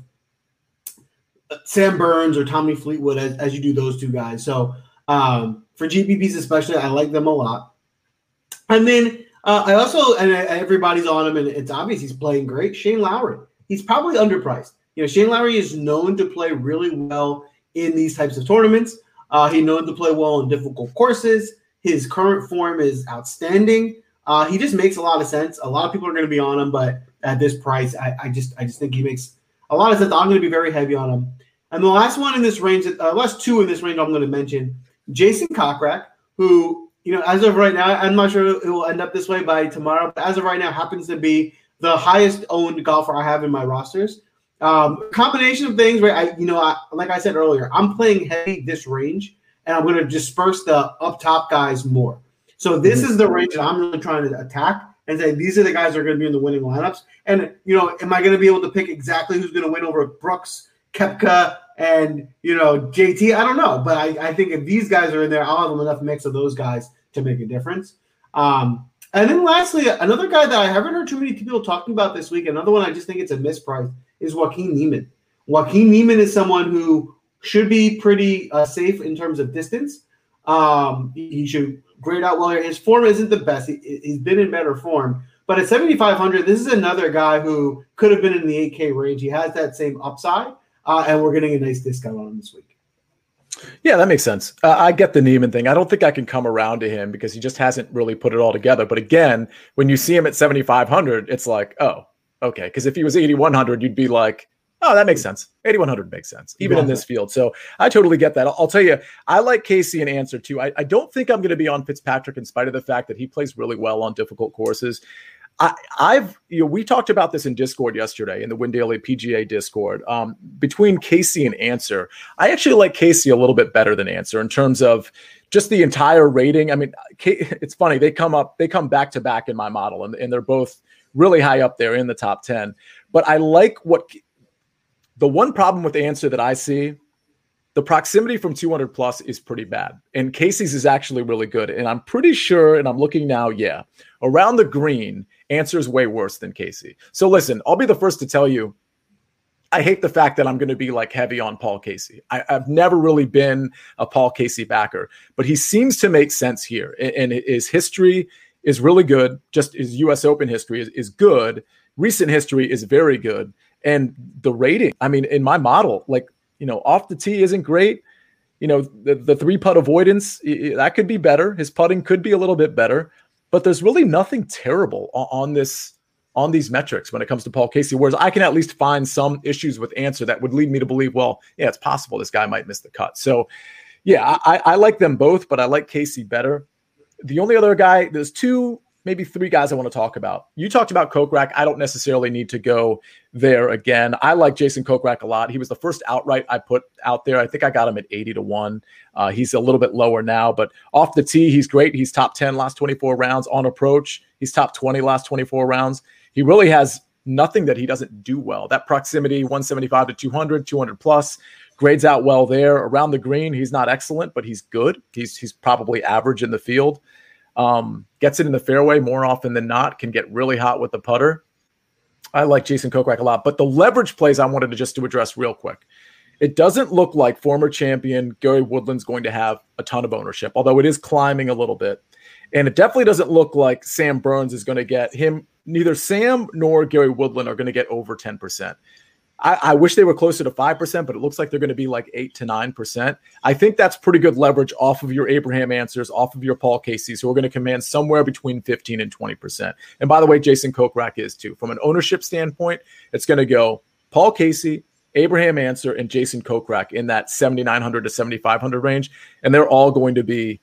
Sam Burns or Tommy Fleetwood as, as you do those two guys. So um, for GPPs especially, I like them a lot. And then uh, I also and everybody's on him, and it's obvious he's playing great. Shane Lowry, he's probably underpriced. You know, Shane Lowry is known to play really well in these types of tournaments. Uh, he's known to play well in difficult courses. His current form is outstanding. Uh, he just makes a lot of sense. A lot of people are going to be on him, but at this price, I, I, just I just think he makes a lot of sense. I'm going to be very heavy on him. And the last one in this range, uh, last two in this range, I'm going to mention Jason Kokrak, who you know as of right now, I'm not sure it will end up this way by tomorrow, but as of right now, happens to be the highest owned golfer I have in my rosters. Um, combination of things, right? I, you know, I, like I said earlier, I'm playing heavy this range, and I'm going to disperse the up top guys more. So this mm-hmm. is the range that I'm really trying to attack and say these are the guys that are going to be in the winning lineups. And you know, am I going to be able to pick exactly who's going to win over Brooks, Koepka, and you know JT? I don't know, but I, I think if these guys are in there, I'll have enough mix of those guys to make a difference. Um, and then lastly, another guy that I haven't heard too many people talking about this week, another one I just think it's a misprice, is Joaquin Niemann. Joaquin Niemann is someone who should be pretty uh, safe in terms of distance. Um, he should grade out well. His form isn't the best. He, has been in better form. But at 7,500, this is another guy who could have been in the 8K range. He has that same upside, uh, and we're getting a nice discount on him this week. Yeah, that makes sense. Uh, I get the Niemann thing. I don't think I can come around to him because he just hasn't really put it all together. But again, when you see him at 7,500, it's like, oh, okay. Because if he was 8,100, you'd be like, Oh, that makes sense. 8100 makes sense, even yeah. in this field. So I totally get that. I'll, I'll tell you, I like Casey and Ancer too. I, I don't think I'm going to be on Fitzpatrick in spite of the fact that he plays really well on difficult courses. I, have you know we talked about this in Discord yesterday in the Win Daily PGA Discord. Um, between Casey and Ancer, I actually like Casey a little bit better than Ancer in terms of just the entire rating. I mean, it's funny they come up they come back to back in my model, and, and they're both really high up there in the top ten. But I like what the one problem with Ancer that I see, the proximity from 200 plus is pretty bad. And Casey's is actually really good. And I'm pretty sure, and I'm looking now, yeah, around the green, Ancer is way worse than Casey. So listen, I'll be the first to tell you, I hate the fact that I'm going to be like heavy on Paul Casey. I, have never really been a Paul Casey backer, but he seems to make sense here. And, and his history is really good. Just his U.S. Open history is, is good. Recent history is very good. And the rating, I mean, in my model, like, you know, off the tee isn't great. You know, the, the three putt avoidance, that could be better. His putting could be a little bit better, but there's really nothing terrible on, on this on these metrics when it comes to Paul Casey. Whereas I can at least find some issues with Ancer that would lead me to believe, well, yeah, it's possible this guy might miss the cut. So, yeah, I, I like them both, but I like Casey better. The only other guy, there's two maybe three guys I want to talk about. You talked about Kokrak. I don't necessarily need to go there again. I like Jason Kokrak a lot. He was the first outright I put out there. I think I got him at 80 to 1. Uh, he's a little bit lower now, but off the tee, he's great. He's top 10 last 24 rounds. On approach, he's top 20 last 24 rounds. He really has nothing that he doesn't do well. That proximity, 175 to 200, 200 plus, grades out well there. Around the green, he's not excellent, but he's good. He's he's probably average in the field. Um, gets it in the fairway more often than not, can get really hot with the putter. I like Jason Kokrak a lot. But the leverage plays I wanted to just to address real quick. It doesn't look like former champion Gary Woodland's going to have a ton of ownership, although it is climbing a little bit. And it definitely doesn't look like Sam Burns is going to get him. Neither Sam nor Gary Woodland are going to get over 10%. I, I, wish they were closer to 5%, but it looks like they're going to be like 8 to 9%. I think that's pretty good leverage off of your Abraham Ancers, off of your Paul Casey. So we're going to command somewhere between 15 and 20%. And by the way, Jason Kokrak is too. From an ownership standpoint, it's going to go Paul Casey, Abraham Ancer, and Jason Kokrak in that 7,900 to 7,500 range. And they're all going to be,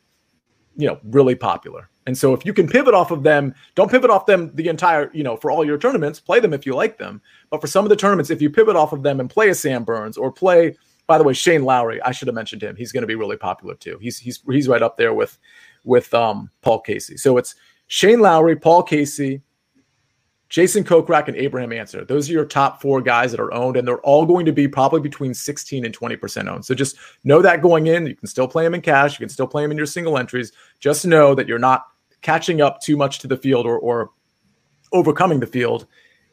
you know, really popular. And so if you can pivot off of them, don't pivot off them the entire, you know, for all your tournaments, play them if you like them. But for some of the tournaments, if you pivot off of them and play a Sam Burns or play, by the way, Shane Lowry, I should have mentioned him. He's going to be really popular too. He's he's he's right up there with with um Paul Casey. So it's Shane Lowry, Paul Casey, Jason Kokrak, and Abraham Ancer. Those are your top four guys that are owned, and they're all going to be probably between 16 and 20% owned. So just know that going in, you can still play them in cash, you can still play them in your single entries. Just know that you're not catching up too much to the field or, or overcoming the field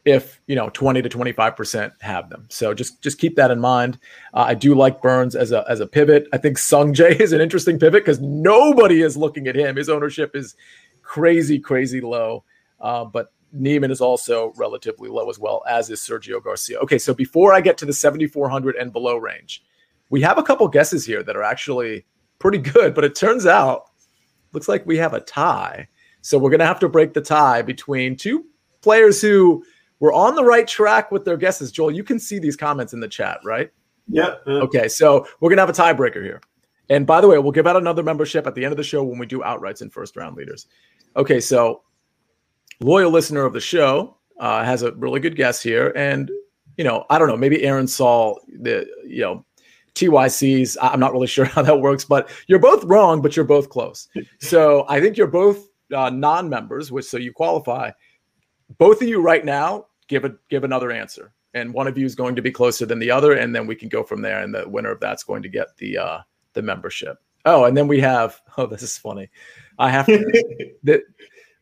if you know 20 to 25 percent have them. So just just keep that in mind. Uh, i do like burns as a as a pivot. I think Sungjae is an interesting pivot because nobody is looking at him. His ownership is crazy crazy low. Uh, but Niemann is also relatively low as well, as is Sergio Garcia. Okay, so before I get to the 7,400 and below range, we have a couple guesses here that are actually pretty good, but it turns out looks like we have a tie. So we're going to have to break the tie between two players who were on the right track with their guesses. Joel, you can see these comments in the chat, right? Yeah. Okay, so we're going to have a tiebreaker here. And by the way, we'll give out another membership at the end of the show when we do outrights and first round leaders. Okay, so loyal listener of the show uh, has a really good guess here, and you know, I don't know, maybe Aaron saw the you know TYCs. I'm not really sure how that works, but you're both wrong, but you're both close. So I think you're both uh, non-members, which so you qualify. Both of you right now give a give another answer, and one of you is going to be closer than the other, and then we can go from there. And the winner of that's going to get the uh, the membership. Oh, and then we have. Oh, this is funny. I have to.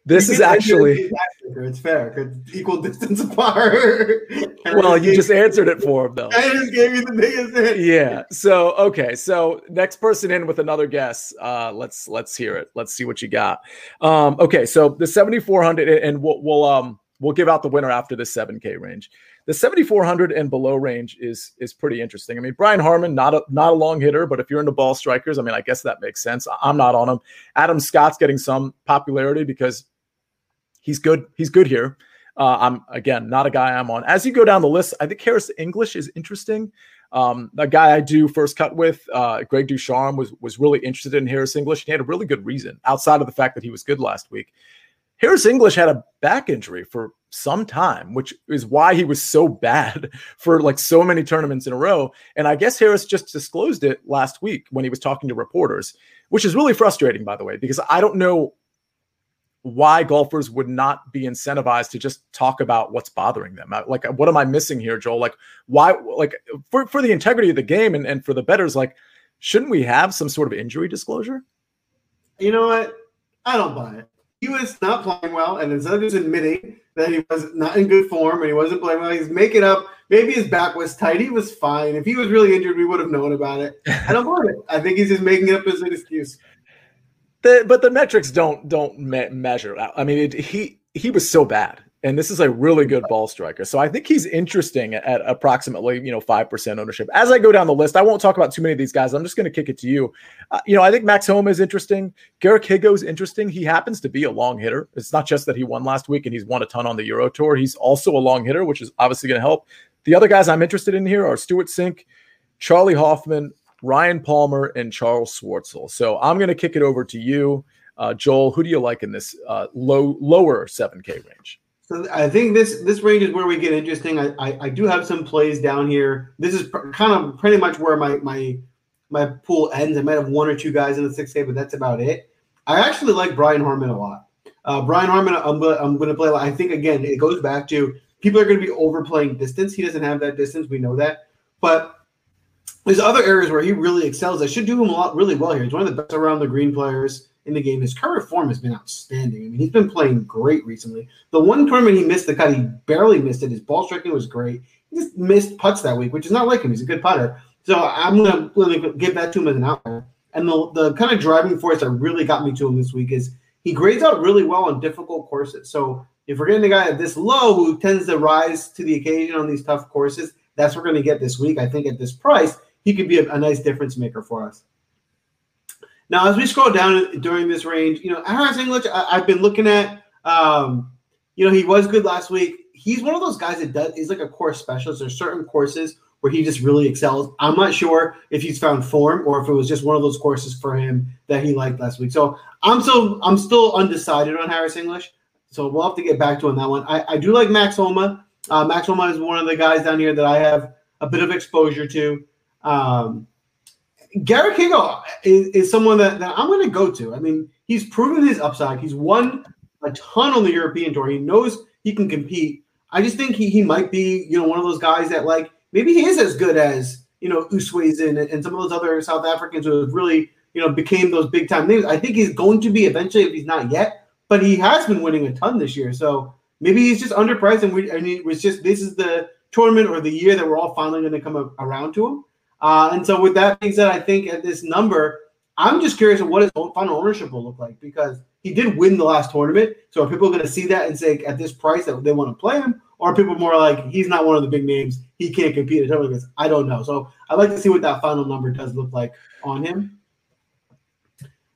this is actually it's fair because equal distance apart. well, you just answered it for him though. I just gave you the biggest hit. Yeah. So okay. So next person in with another guess. Uh, let's let's hear it. Let's see what you got. Um, okay. So the seventy four hundred, and we'll, we'll um we'll give out the winner after the seven K range. The 7400 and below range is is pretty interesting. I mean, Brian Harman, not a not a long hitter, but if you're into ball strikers, I mean, I guess that makes sense. I'm not on him. Adam Scott's getting some popularity because he's good. He's good here. Uh, I'm again not a guy I'm on. As you go down the list, I think Harris English is interesting. Um, a guy I do first cut with, uh, Greg Ducharme, was was really interested in Harris English. He had a really good reason outside of the fact that he was good last week. Harris English had a back injury for some time, which is why he was so bad for like so many tournaments in a row. And I guess Harris just disclosed it last week when he was talking to reporters, which is really frustrating, by the way, because I don't know why golfers would not be incentivized to just talk about what's bothering them. Like, what am I missing here, Joel? Like, why, like, for, for the integrity of the game and, and for the betters, like, shouldn't we have some sort of injury disclosure? You know what? I don't buy it. He was not playing well, and instead of just admitting that he was not in good form and he wasn't playing well, he's making up. Maybe his back was tight. He was fine. If he was really injured, we would have known about it. I don't buy it. I think he's just making up as an excuse. The, but the metrics don't don't me- measure. I mean, it, he he was so bad, and this is a really good ball striker. So I think he's interesting at approximately you know five percent ownership. As I go down the list, I won't talk about too many of these guys. I'm just going to kick it to you. Uh, you know, I think Max Homa is interesting. Garrick Higgo is interesting. He happens to be a long hitter. It's not just that he won last week and he's won a ton on the Euro Tour. He's also a long hitter, which is obviously going to help. The other guys I'm interested in here are Stewart Cink, Charley Hoffman, Ryan Palmer, and Charles Schwartzel. So I'm going to kick it over to you, uh, Joel. Who do you like in this uh, low lower 7K range? So I think this this range is where we get interesting. I, I, I do have some plays down here. This is pr- kind of pretty much where my my my pool ends. I might have one or two guys in the 6K, but that's about it. I actually like Brian Harman a lot. Uh, Brian Harman, I'm, I'm going to play. I think again, it goes back to people are going to be overplaying distance. He doesn't have that distance. We know that, but there's other areas where he really excels. I should do him a lot really well here. He's one of the best around the green players in the game. His current form has been outstanding. I mean, he's been playing great recently. The one tournament he missed the cut, he barely missed it. His ball striking was great. He just missed putts that week, which is not like him. He's a good putter. So I'm gonna really give that to him as an outlier. And the, the kind of driving force that really got me to him this week is he grades out really well on difficult courses. So if we're getting a guy at this low who tends to rise to the occasion on these tough courses, that's what we're going to get this week. I think at this price, he could be a, a nice difference maker for us. Now, as we scroll down during this range, you know, Harris English, I, have been looking at. Um, you know, he was good last week. He's one of those guys that does. He's like a course specialist. There's certain courses where he just really excels. I'm not sure if he's found form or if it was just one of those courses for him that he liked last week. So I'm still I'm still undecided on Harris English. So we'll have to get back to on that one. I, I do like Max Homa. Uh, Max Homa is one of the guys down here that I have a bit of exposure to. Um, Garrick Higgo is, is someone that, that I'm going to go to. I mean, he's proven his upside. He's won a ton on the European tour. He knows he can compete. I just think he, he might be, you know, one of those guys that like maybe he is as good as, you know, Oosthuizen and, and some of those other South Africans who have really, you know, became those big time names. I think he's going to be eventually if he's not yet, but he has been winning a ton this year. So maybe he's just underpriced and we and it was just this is the tournament or the year that we're all finally going to come around to him. Uh, and so, with that being said, I think at this number, I'm just curious of what his final ownership will look like because he did win the last tournament. So, are people going to see that and say at this price that they want to play him, or are people more like he's not one of the big names, he can't compete at tournaments? I don't know. So, I'd like to see what that final number does look like on him.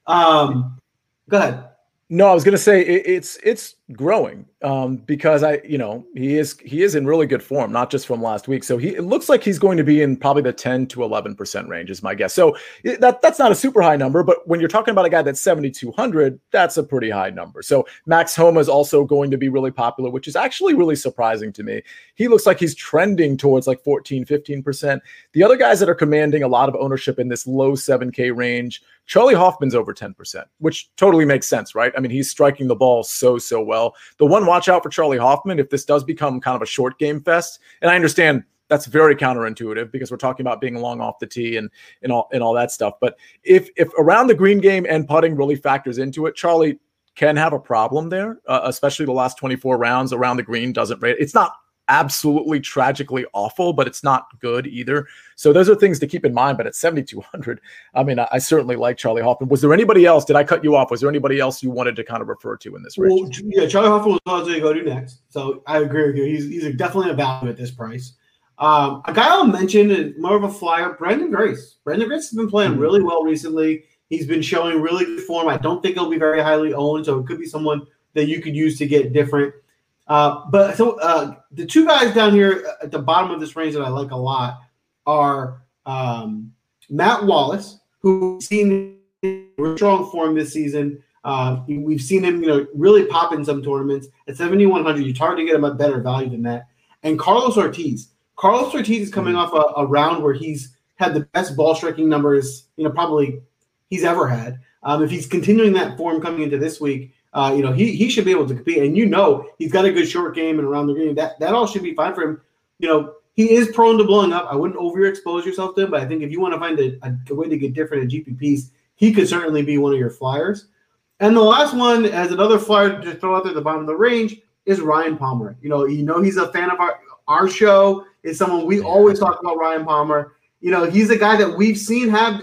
Um, go ahead. No, I was going to say it, it's it's growing um, because I, you know, he is he is in really good form, not just from last week. So he it looks like he's going to be in probably the ten to eleven percent range, is my guess. So that that's not a super high number, but when you're talking about a guy that's seventy two hundred, that's a pretty high number. So Max Homa is also going to be really popular, which is actually really surprising to me. He looks like he's trending towards like 14, 15 percent. The other guys that are commanding a lot of ownership in this low seven K range Charley Hoffman's over 10%, which totally makes sense, right? I mean, he's striking the ball so, so well. The one watch out for Charley Hoffman, if this does become kind of a short game fest, and I understand that's very counterintuitive because we're talking about being long off the tee and, and all and all that stuff. But if if around the green game and putting really factors into it, Charley can have a problem there, uh, especially the last 24 rounds around the green doesn't rate. It's not absolutely tragically awful, but it's not good either. So those are things to keep in mind. But at 7,200, I mean, I, I, certainly like Charley Hoffman. Was there anybody else? Did I cut you off? Was there anybody else you wanted to kind of refer to in this race? Well, yeah, Charley Hoffman was going to go to next. So I agree with you. He's, he's definitely a value at this price. Um, a guy I'll mention is more of a flyer, Branden Grace. Branden Grace has been playing mm-hmm. really well recently. He's been showing really good form. I don't think he'll be very highly owned, so it could be someone that you could use to get different. Uh, but so uh, the two guys down here at the bottom of this range that I like a lot are um, Matt Wallace, who's seen really strong form this season. Uh, we've seen him, you know, really pop in some tournaments at 7,100. It's hard to get him a better value than that. And Carlos Ortiz. Carlos Ortiz is coming mm-hmm. off a, a, round where he's had the best ball striking numbers, you know, probably he's ever had. Um, if he's continuing that form coming into this week, uh, you know, he he should be able to compete. And you know, he's got a good short game and around the green. That that all should be fine for him. You know, he is prone to blowing up. I wouldn't overexpose yourself to him, but I think if you want to find a, a, way to get different at GPPs, he could certainly be one of your flyers. And the last one, as another flyer to throw out there at the bottom of the range, is Ryan Palmer. You know, you know he's a fan of our our show. Is someone we always talk about Ryan Palmer. You know, he's a guy that we've seen have.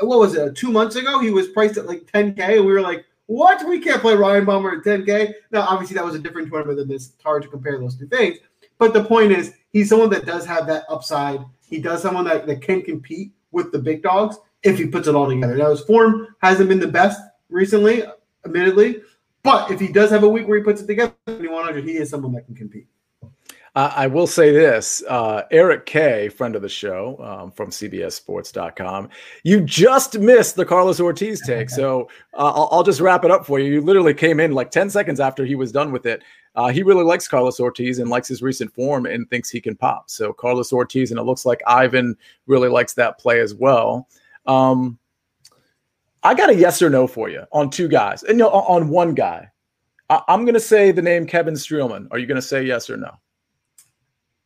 What was it? Two months ago, he was priced at like 10k, and we were like, what? We can't play Ryan Palmer at 10K. Now, obviously, that was a different tournament than this. It's hard to compare those two things. But the point is, he's someone that does have that upside. He does someone that, that can compete with the big dogs if he puts it all together. Now, his form hasn't been the best recently, admittedly. But if he does have a week where he puts it together, 2100, he is someone that can compete. I will say this uh, Eric Kay, friend of the show um, from CBSSports.com, you just missed the Carlos Ortiz take. So uh, I'll, I'll, just wrap it up for you. You literally came in like 10 seconds after he was done with it. Uh, he really likes Carlos Ortiz and likes his recent form and thinks he can pop. So Carlos Ortiz, and it looks like Ivan really likes that play as well. Um, I got a yes or no for you on two guys, and you know, on one guy. I- I'm going to say the name Kevin Streelman. Are you going to say yes or no?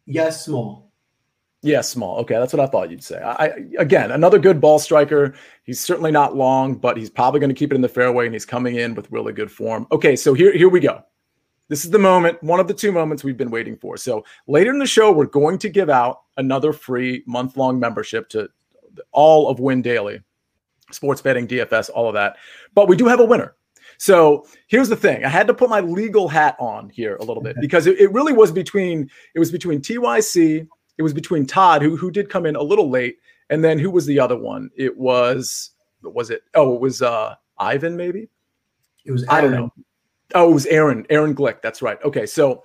Yes, small. Yeah, small. Okay, that's what I thought you'd say. I, again, another good ball striker. He's certainly not long, but he's probably going to keep it in the fairway, and he's coming in with really good form. Okay, so here here we go. This is the moment, one of the two moments we've been waiting for. So later in the show, we're going to give out another free month long membership to all of Win Daily, sports betting, DFS, all of that. But we do have a winner. So here's the thing: I had to put my legal hat on here a little bit because it, it really was between it was between TYC it was between Todd, who who did come in a little late, and then who was the other one? It was was it? Oh, it was uh Ivan maybe. It was Aaron. I don't know. Oh, it was Aaron. Aaron Glick. That's right. Okay, so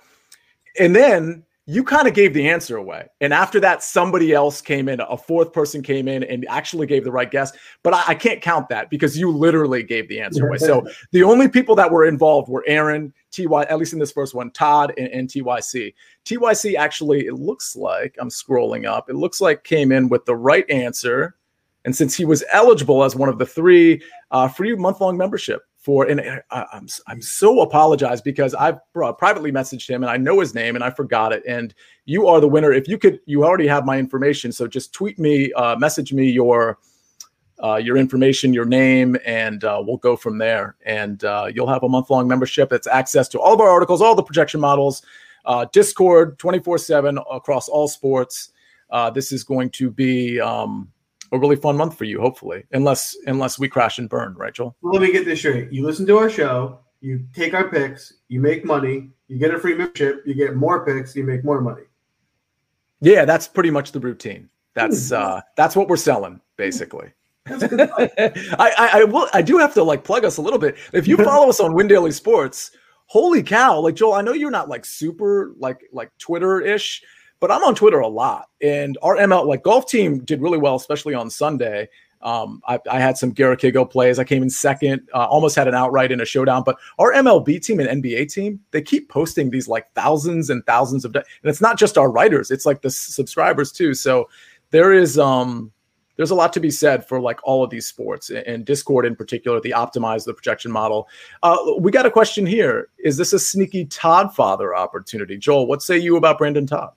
and then you kind of gave the answer away. And after that, somebody else came in, a fourth person came in and actually gave the right guess. But I, I can't count that because you literally gave the answer away. So the only people that were involved were Aaron, TY, at least in this first one, Todd, and, and TYC. TYC actually, it looks like, I'm scrolling up, it looks like came in with the right answer. And since he was eligible as one of the three, uh, free month long membership for and I, am I'm, I'm so apologize because I've privately messaged him and I know his name and I forgot it. And you are the winner. If you could, you already have my information, so just tweet me, uh, message me your uh, your information, your name, and uh, we'll go from there. And uh, you'll have a month long membership that's access to all of our articles, all the projection models, uh, Discord 24 7 across all sports. Uh, this is going to be um, a really fun month for you, hopefully, unless unless we crash and burn, right, Joel? Let me get this straight. You listen to our show, you take our picks, you make money, you get a free membership, you get more picks, you make more money. Yeah, that's pretty much the routine. That's uh that's what we're selling, basically. I, I, I will I do have to like plug us a little bit. If you follow us on Win Daily Sports, holy cow! Like Joel, I know you're not like super like like Twitter ish, but I'm on Twitter a lot, and our ML like golf team did really well, especially on Sunday. Um, I, I, had some Garrick Higgo plays. I came in second, uh, almost had an outright in a showdown. But our MLB team and NBA team, they keep posting these like thousands and thousands of, and it's not just our writers; it's like the subscribers too. So there is um, there's a lot to be said for like all of these sports and Discord in particular, the optimize the projection model. Uh, we got a question here: Is this a sneaky Todd father opportunity? Joel, what say you about Brendon Todd?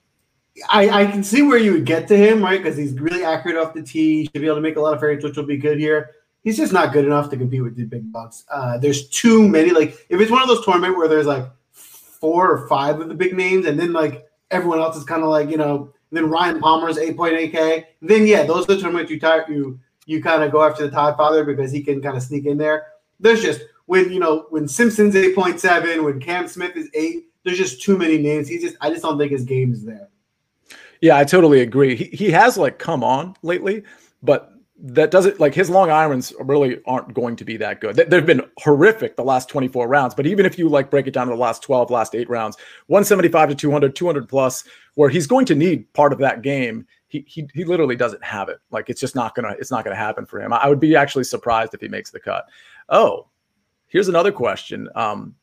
I, I can see where you would get to him, right? Because he's really accurate off the tee. He should be able to make a lot of fairways, which will be good here. He's just not good enough to compete with the big bucks. Uh, there's too many. Like if it's one of those tournaments where there's like four or five of the big names, and then like everyone else is kind of like you know, then Ryan Palmer's 8.8k. Then yeah, those are the tournaments you you you kind of go after the Todd Father because he can kind of sneak in there. There's just when you know when Simpson's 8.7, when Cam Smith is eight. There's just too many names. He just I just don't think his game is there. Yeah, I totally agree. He he has like come on lately, but that doesn't like his long irons really aren't going to be that good. They've been horrific the last 24 rounds, but even if you like break it down to the last 12, last eight rounds, 175 to 200, 200 plus, where he's going to need part of that game, he he he literally doesn't have it. Like it's just not gonna it's not gonna happen for him. I would be actually surprised if he makes the cut. Oh, here's another question. Um,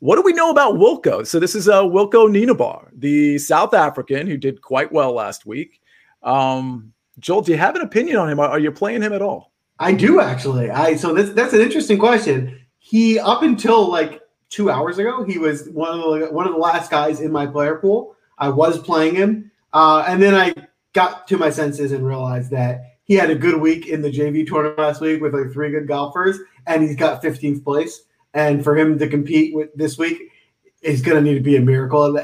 what do we know about Wilco? So this is uh, Wilco Nienaber, the South African who did quite well last week. Um, Joel, do you have an opinion on him? Are, are you playing him at all? I do actually. I so that's that's an interesting question. He up until like two hours ago, he was one of the one of the last guys in my player pool. I was playing him, uh, and then I got to my senses and realized that he had a good week in the JV tournament last week with like three good golfers, and he's got 15th place. And for him to compete with this week is going to need to be a miracle.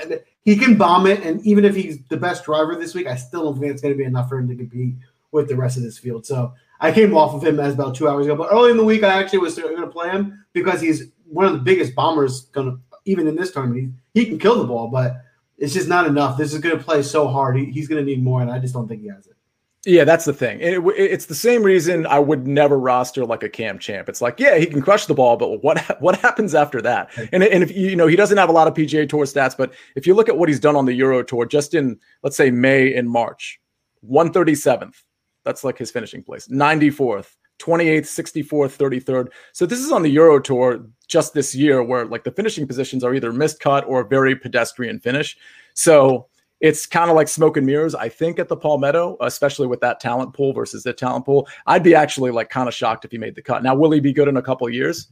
He can bomb it, and even if he's the best driver this week, I still don't think it's going to be enough for him to compete with the rest of this field. So I came off of him as about two hours ago, but early in the week I actually was going to play him because he's one of the biggest bombers. Going to even in this tournament, he, he can kill the ball, but it's just not enough. This is going to play so hard. He, he's going to need more, and I just don't think he has it. Yeah, that's the thing. It, it's the same reason I would never roster like a Cam Champ. It's like, yeah, he can crush the ball, but what what happens after that? And and if you know he doesn't have a lot of PGA Tour stats, but if you look at what he's done on the Euro Tour, just in let's say May and March, one thirty seventh. That's like his finishing place. Ninety fourth. 28th, 64th, 33rd. So this is on the Euro Tour just this year where like the finishing positions are either missed cut or very pedestrian finish. So it's kind of like smoke and mirrors, I think, at the Palmetto, especially with that talent pool versus the talent pool. I'd be actually like kind of shocked if he made the cut. Now, will he be good in a couple years?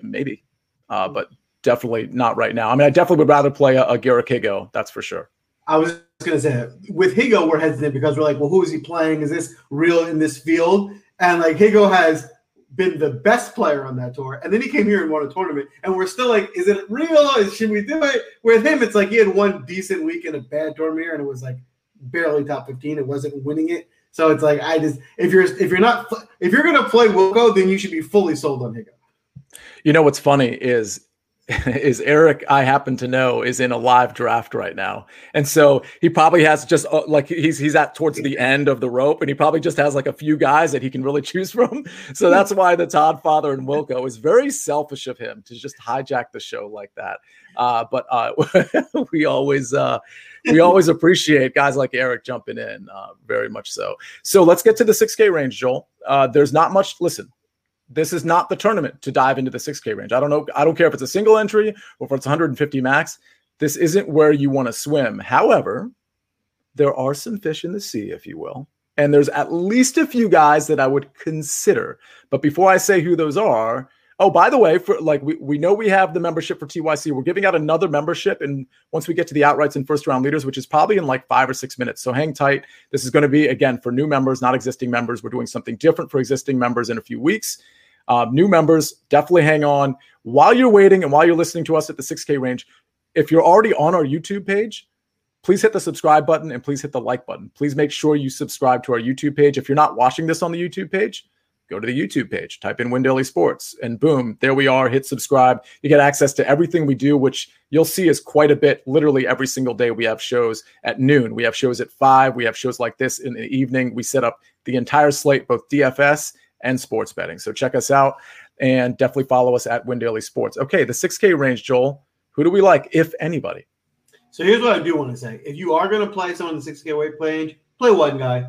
Maybe, uh, but definitely not right now. I mean, I definitely would rather play a, a Garrick Higgo, that's for sure. I was going to say with Higgo, we're hesitant because we're like, well, who is he playing? Is this real in this field? And like Higgo has been the best player on that tour, and then he came here and won a tournament, and we're still like, is it real? Should we do it? With him, it's like he had one decent week in a bad tournament, here, and it was like barely top fifteen. It wasn't winning it. So it's like I just if you're if you're not if you're gonna play Wilco, then you should be fully sold on Higgo. You know what's funny is is Eric I happen to know is in a live draft right now. And so he probably has just uh, like he's he's at towards the end of the rope and he probably just has like a few guys that he can really choose from. So that's why the Todd father and Wilco is very selfish of him to just hijack the show like that. Uh, but uh, we always uh, we always appreciate guys like Eric jumping in uh, very much so. So let's get to the 6K range, Joel. Uh, there's not much listen, this is not the tournament to dive into the 6K range. I don't know. I don't care if it's a single entry or if it's 150 max. This isn't where you want to swim. However, there are some fish in the sea, if you will. And there's at least a few guys that I would consider. But before I say who those are, oh, by the way, for like we, we know we have the membership for TYC. We're giving out another membership. And once we get to the outrights and first round leaders, which is probably in like five or six minutes. So hang tight. This is going to be again for new members, not existing members. We're doing something different for existing members in a few weeks. Uh, new members, definitely hang on. While you're waiting and while you're listening to us at the 6K range, if you're already on our YouTube page, please hit the subscribe button and please hit the like button. Please make sure you subscribe to our YouTube page. If you're not watching this on the YouTube page, go to the YouTube page, type in Win Daily Sports, and boom, there we are. Hit subscribe. You get access to everything we do, which you'll see is quite a bit. Literally every single day, we have shows at noon. We have shows at five. We have shows like this in the evening. We set up the entire slate, both DFS and sports betting. So check us out and definitely follow us at Win Daily Sports. Okay, the 6K range, Joel. Who do we like, if anybody? So here's what I do want to say: if you are going to play someone in the 6K weight range, play one guy.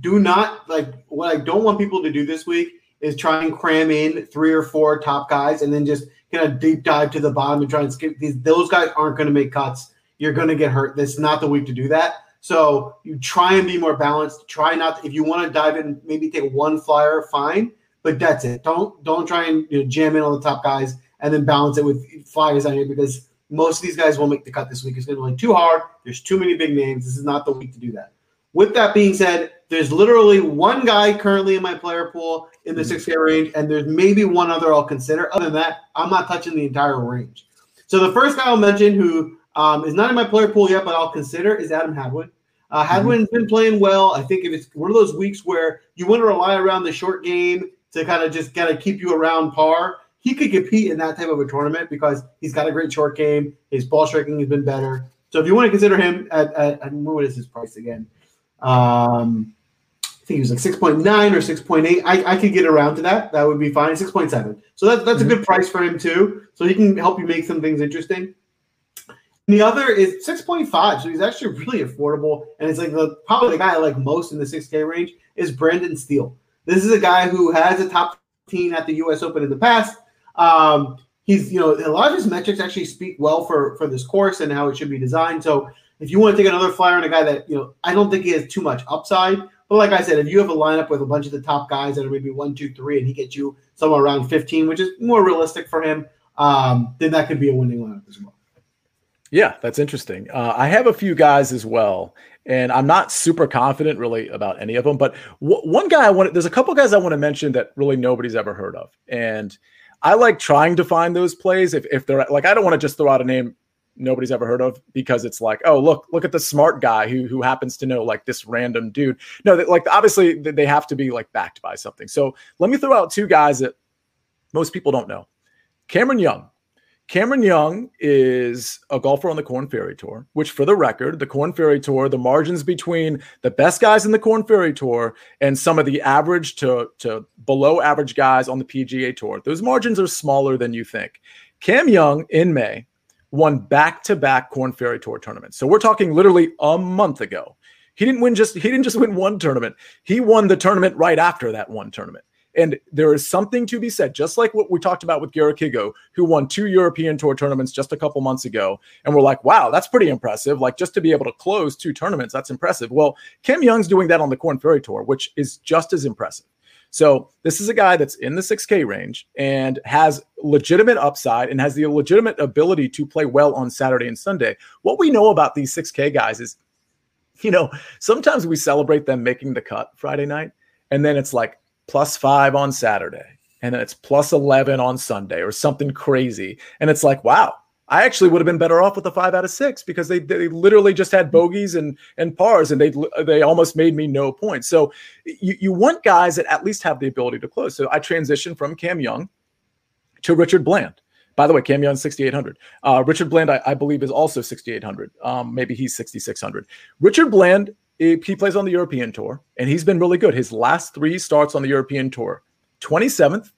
Do not like what I don't want people to do this week is try and cram in three or four top guys and then just kind of deep dive to the bottom and try and skip these. Those guys aren't going to make cuts. You're going to get hurt. This is not the week to do that. So you try and be more balanced. Try not if you want to dive in, maybe take one flyer, fine, but that's it. Don't don't try and you know, jam in on the top guys and then balance it with flyers on here because most of these guys won't make the cut this week. It's going to be too hard. There's too many big names. This is not the week to do that. With that being said, there's literally one guy currently in my player pool in the 6K range, and there's maybe one other I'll consider. Other than that, I'm not touching the entire range. So the first guy I'll mention who um, is not in my player pool yet, but I'll consider is Adam Hadwin. Uh, Hadwin's mm-hmm. been playing well. I think if it's one of those weeks where you want to rely around the short game to kind of just kind of keep you around par, he could compete in that type of a tournament because he's got a great short game. His ball striking has been better. So if you want to consider him at, at, at what is his price again? Um, think he was like 6.9 or 6.8. I, I could get around to that. That would be fine. 6.7. So that, that's mm-hmm. a good price for him too. So he can help you make some things interesting. The other is 6.5, so he's actually really affordable, and it's like the probably the guy I like most in the 6K range is Brendan Steele. This is a guy who has a top 15 at the U.S. Open in the past. Um, he's you know a lot of his metrics actually speak well for for this course and how it should be designed. So if you want to take another flyer on a guy that you know I don't think he has too much upside, but like I said, if you have a lineup with a bunch of the top guys that are maybe one, two, three, and he gets you somewhere around 15, which is more realistic for him, um, then that could be a winning lineup as well. Yeah, that's interesting. Uh, I have a few guys as well, and I'm not super confident really about any of them. But w- one guy I want, there's a couple guys I want to mention that really nobody's ever heard of, and I like trying to find those plays. If if they're like, I don't want to just throw out a name nobody's ever heard of because it's like, oh look, look at the smart guy who who happens to know like this random dude. No, that, like obviously they have to be like backed by something. So let me throw out two guys that most people don't know. Cameron Young Cameron Young is a golfer on the Korn Ferry Tour, which, for the record, the Korn Ferry Tour, the margins between the best guys in the Korn Ferry Tour and some of the average to, to below average guys on the PGA Tour, those margins are smaller than you think. Cam Young in May won back to back Korn Ferry Tour tournaments. So we're talking literally a month ago. He didn't win just he didn't just win one tournament. He won the tournament right after that one tournament. And there is something to be said, just like what we talked about with Garrick Higgo, who won two European Tour tournaments just a couple months ago. And we're like, wow, that's pretty impressive. Like just to be able to close two tournaments, that's impressive. Well, Cam Young's doing that on the Korn Ferry Tour, which is just as impressive. So this is a guy that's in the 6K range and has legitimate upside and has the legitimate ability to play well on Saturday and Sunday. What we know about these 6K guys is you know, sometimes we celebrate them making the cut Friday night, and then it's like plus five on Saturday, and then it's plus 11 on Sunday or something crazy. And it's like, wow, I actually would have been better off with a five out of six because they, they literally just had bogeys and and pars and they they almost made me no points. So you, you want guys that at least have the ability to close. So I transitioned from Cam Young to Richard Bland. By the way, Cam Young 6,800. Uh, Richard Bland, I, I, believe, is also 6,800. Um, maybe he's 6,600. Richard Bland, he plays on the European tour and he's been really good. His last three starts on the European tour 27th,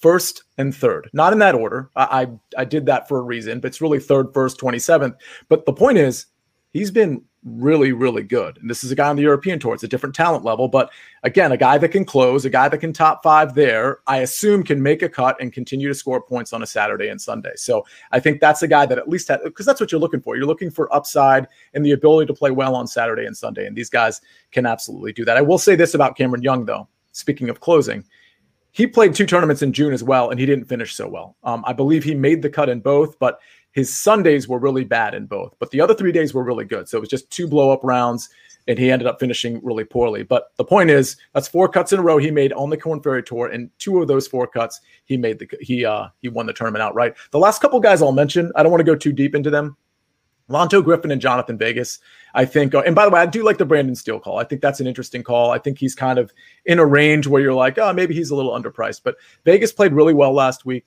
first and third. Not in that order. I, I, I did that for a reason, but it's really third, first, 27th. But the point is, he's been really, really good. And this is a guy on the European tour. It's a different talent level. But again, a guy that can close, a guy that can top five there, I assume can make a cut and continue to score points on a Saturday and Sunday. So I think that's a guy that at least had, because that's what you're looking for. You're looking for upside and the ability to play well on Saturday and Sunday. And these guys can absolutely do that. I will say this about Cameron Young, though. Speaking of closing, he played two tournaments in June as well, and he didn't finish so well. Um, I believe he made the cut in both, but his Sundays were really bad in both. But the other three days were really good. So it was just two blow up rounds, and he ended up finishing really poorly. But the point is, that's four cuts in a row he made on the Korn Ferry Tour, and two of those four cuts he made the he uh he won the tournament outright. The last couple guys I'll mention, I don't want to go too deep into them. Lanto Griffin and Jhonattan Vegas, I think. Uh, and by the way, I do like the Brendan Steele call. I think that's an interesting call. I think he's kind of in a range where you're like, oh, maybe he's a little underpriced. But Vegas played really well last week.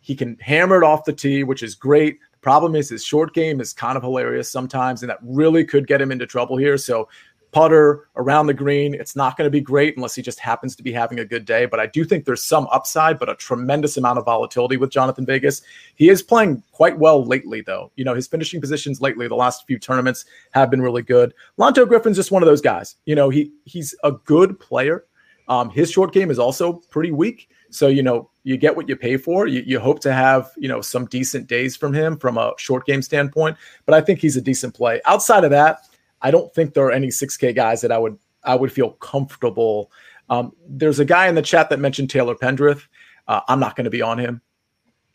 He can hammer it off the tee, which is great. The problem is his short game is kind of hilarious sometimes, and that really could get him into trouble here. So putter around the green. It's not going to be great unless he just happens to be having a good day. But I do think there's some upside, but a tremendous amount of volatility with Jhonattan Vegas. He is playing quite well lately, though. You know, his finishing positions lately, the last few tournaments have been really good. Lanto Griffin's just one of those guys. You know, he he's a good player. Um, his short game is also pretty weak. So, you know, you get what you pay for. You, you hope to have, you know, some decent days from him from a short game standpoint. But I think he's a decent play. Outside of that, I don't think there are any 6K guys that I would I would feel comfortable. Um, there's a guy in the chat that mentioned Taylor Pendrith. Uh, I'm not going to be on him.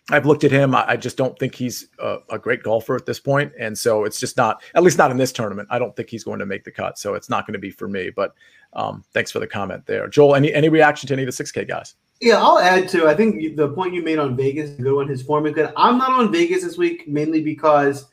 I've looked at him. I, I just don't think he's a, a, great golfer at this point, and so it's just not, at least not in this tournament. I don't think he's going to make the cut, so it's not going to be for me. But um, thanks for the comment there, Joel. Any any reaction to any of the 6K guys? Yeah, I'll add to. I think the point you made on Vegas good one. His form is good. I'm not on Vegas this week mainly because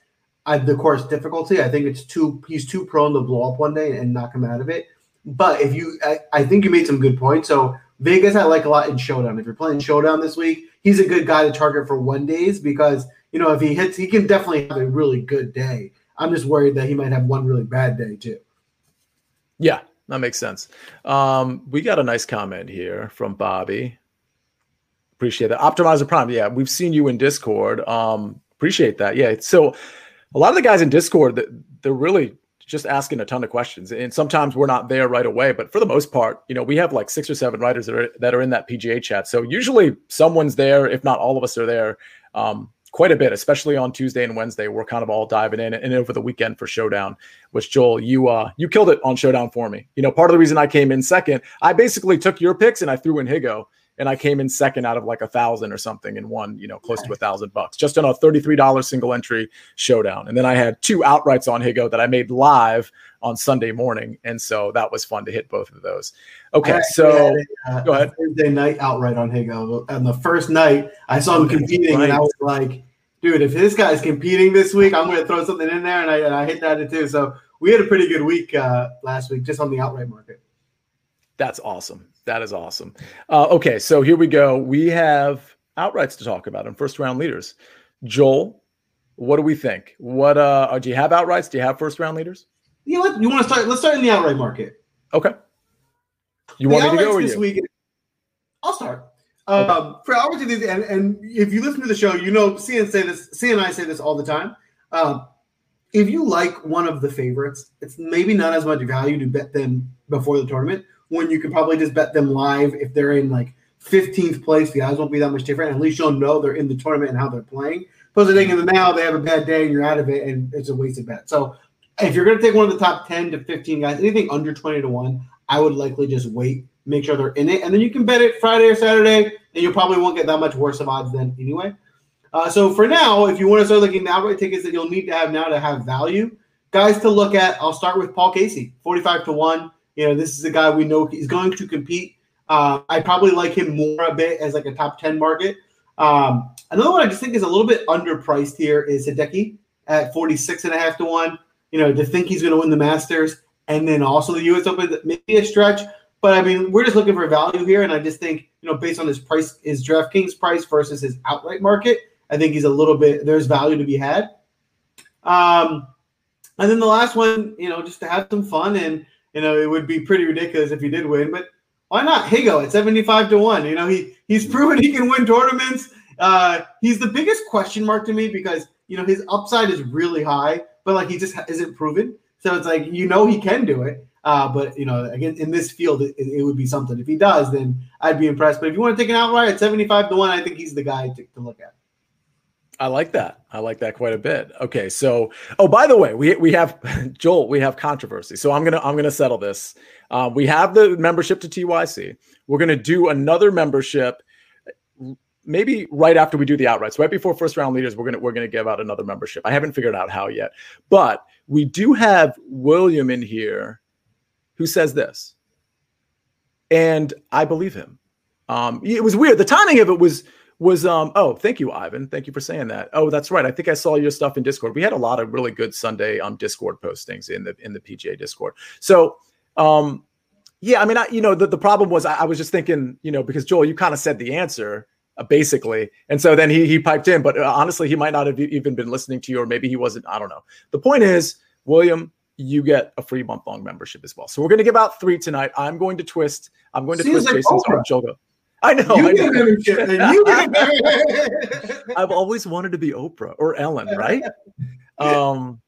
I, the course difficulty. I think it's too he's too prone to blow up one day and knock him out of it. But if you, I, I think you made some good points. So Vegas, I like a lot in showdown. If you're playing showdown this week, he's a good guy to target for one days because you know if he hits, he can definitely have a really good day. I'm just worried that he might have one really bad day too. Yeah, that makes sense. Um, we got a nice comment here from Bobby. Appreciate that. Optimizer Prime. Yeah, we've seen you in Discord. Um, appreciate that. Yeah. So a lot of the guys in Discord they're really just asking a ton of questions, and sometimes we're not there right away. But for the most part, you know, we have like six or seven writers that are that are in that PGA chat. So usually someone's there, if not all of us are there. Um, quite a bit, especially on Tuesday and Wednesday. We're kind of all diving in, and over the weekend for Showdown, which Joel, you uh, you killed it on Showdown for me. You know, part of the reason I came in second, I basically took your picks and I threw in Higgo, and I came in second out of like a thousand or something and won, you know, close to a thousand bucks just on a $33 single entry showdown. And then I had two outrights on Higgo that I made live on Sunday morning. And so that was fun to hit both of those. Okay. So a, uh, go ahead. Thursday night outright on Higgo. And the first night I saw him competing right. and I was like, dude, if this guy's competing this week, I'm going to throw something in there. And I, and I hit that too. So we had a pretty good week uh, last week just on the outright market. That's awesome. That is awesome. Uh, okay, so here we go. We have outrights to talk about and first round leaders. Joel, what do we think? What uh, do you have outrights? Do you have first round leaders? Yeah, let, you want to start? Let's start in the outright market. Okay. You the want me to go? this you? week? I'll start. Um, for outrights, and, and if you listen to the show, you know CN say this. C and I say this all the time. Um, if you like one of the favorites, it's maybe not as much value to bet them before the tournament when you could probably just bet them live if they're in like 15th place. The odds won't be that much different. At least you'll know they're in the tournament and how they're playing. Plus, I think in the now they have a bad day and you're out of it, and it's a wasted bet. So, if you're going to take one of the top 10 to 15 guys, anything under 20 to one, I would likely just wait, make sure they're in it, and then you can bet it Friday or Saturday, and you probably won't get that much worse of odds then anyway. Uh, so for now, if you want to start looking at outright tickets that you'll need to have now to have value, guys to look at. I'll start with Paul Casey, forty-five to one. You know, this is a guy we know he's going to compete. Uh, I probably like him more a bit as like a top ten market. Um, another one I just think is a little bit underpriced here is Hideki at 46 and a half to one. You know, to think he's going to win the Masters and then also the U.S. Open, maybe a stretch. But I mean, we're just looking for value here, and I just think you know, based on his price, his DraftKings price versus his outright market, I think he's a little bit. There's value to be had. Um, and then the last one, you know, just to have some fun, and you know, it would be pretty ridiculous if he did win, but why not Higgo at 75 to 1? You know, he he's proven he can win tournaments. Uh, he's the biggest question mark to me because you know his upside is really high, but like he just isn't proven. So it's like you know he can do it. Uh, but you know, again, in this field, it, it, would be something. If he does, then I'd be impressed. But if you want to take an outright at 75 to 1, I think he's the guy to, to look at. I like that. I like that quite a bit. Okay, so oh, by the way, we we have Joel. We have controversy. So I'm gonna I'm gonna settle this. Um, we have the membership to TYC. We're gonna do another membership, maybe right after we do the outrights, right before first round leaders. We're gonna we're gonna give out another membership. I haven't figured out how yet, but we do have William in here, who says this, and I believe him. Um, it was weird. The timing of it was was um oh thank you ivan. Thank you for saying that. Oh that's right. I think i saw your stuff in discord. We had a lot of really good sunday um discord postings in the in the pga discord. So um yeah i mean I, you know the, the problem was I, I was just thinking you know because joel you kind of said the answer uh, basically. And so then he he piped in but uh, honestly he might not have even been listening to you or maybe he wasn't. I don't know. The point is william you get a free month long membership as well. So we're going to give out three tonight. I'm going to twist i'm going to Seems twist like jason's arm. Joel I know. You I know. You I've always wanted to be Oprah or Ellen, right? Um,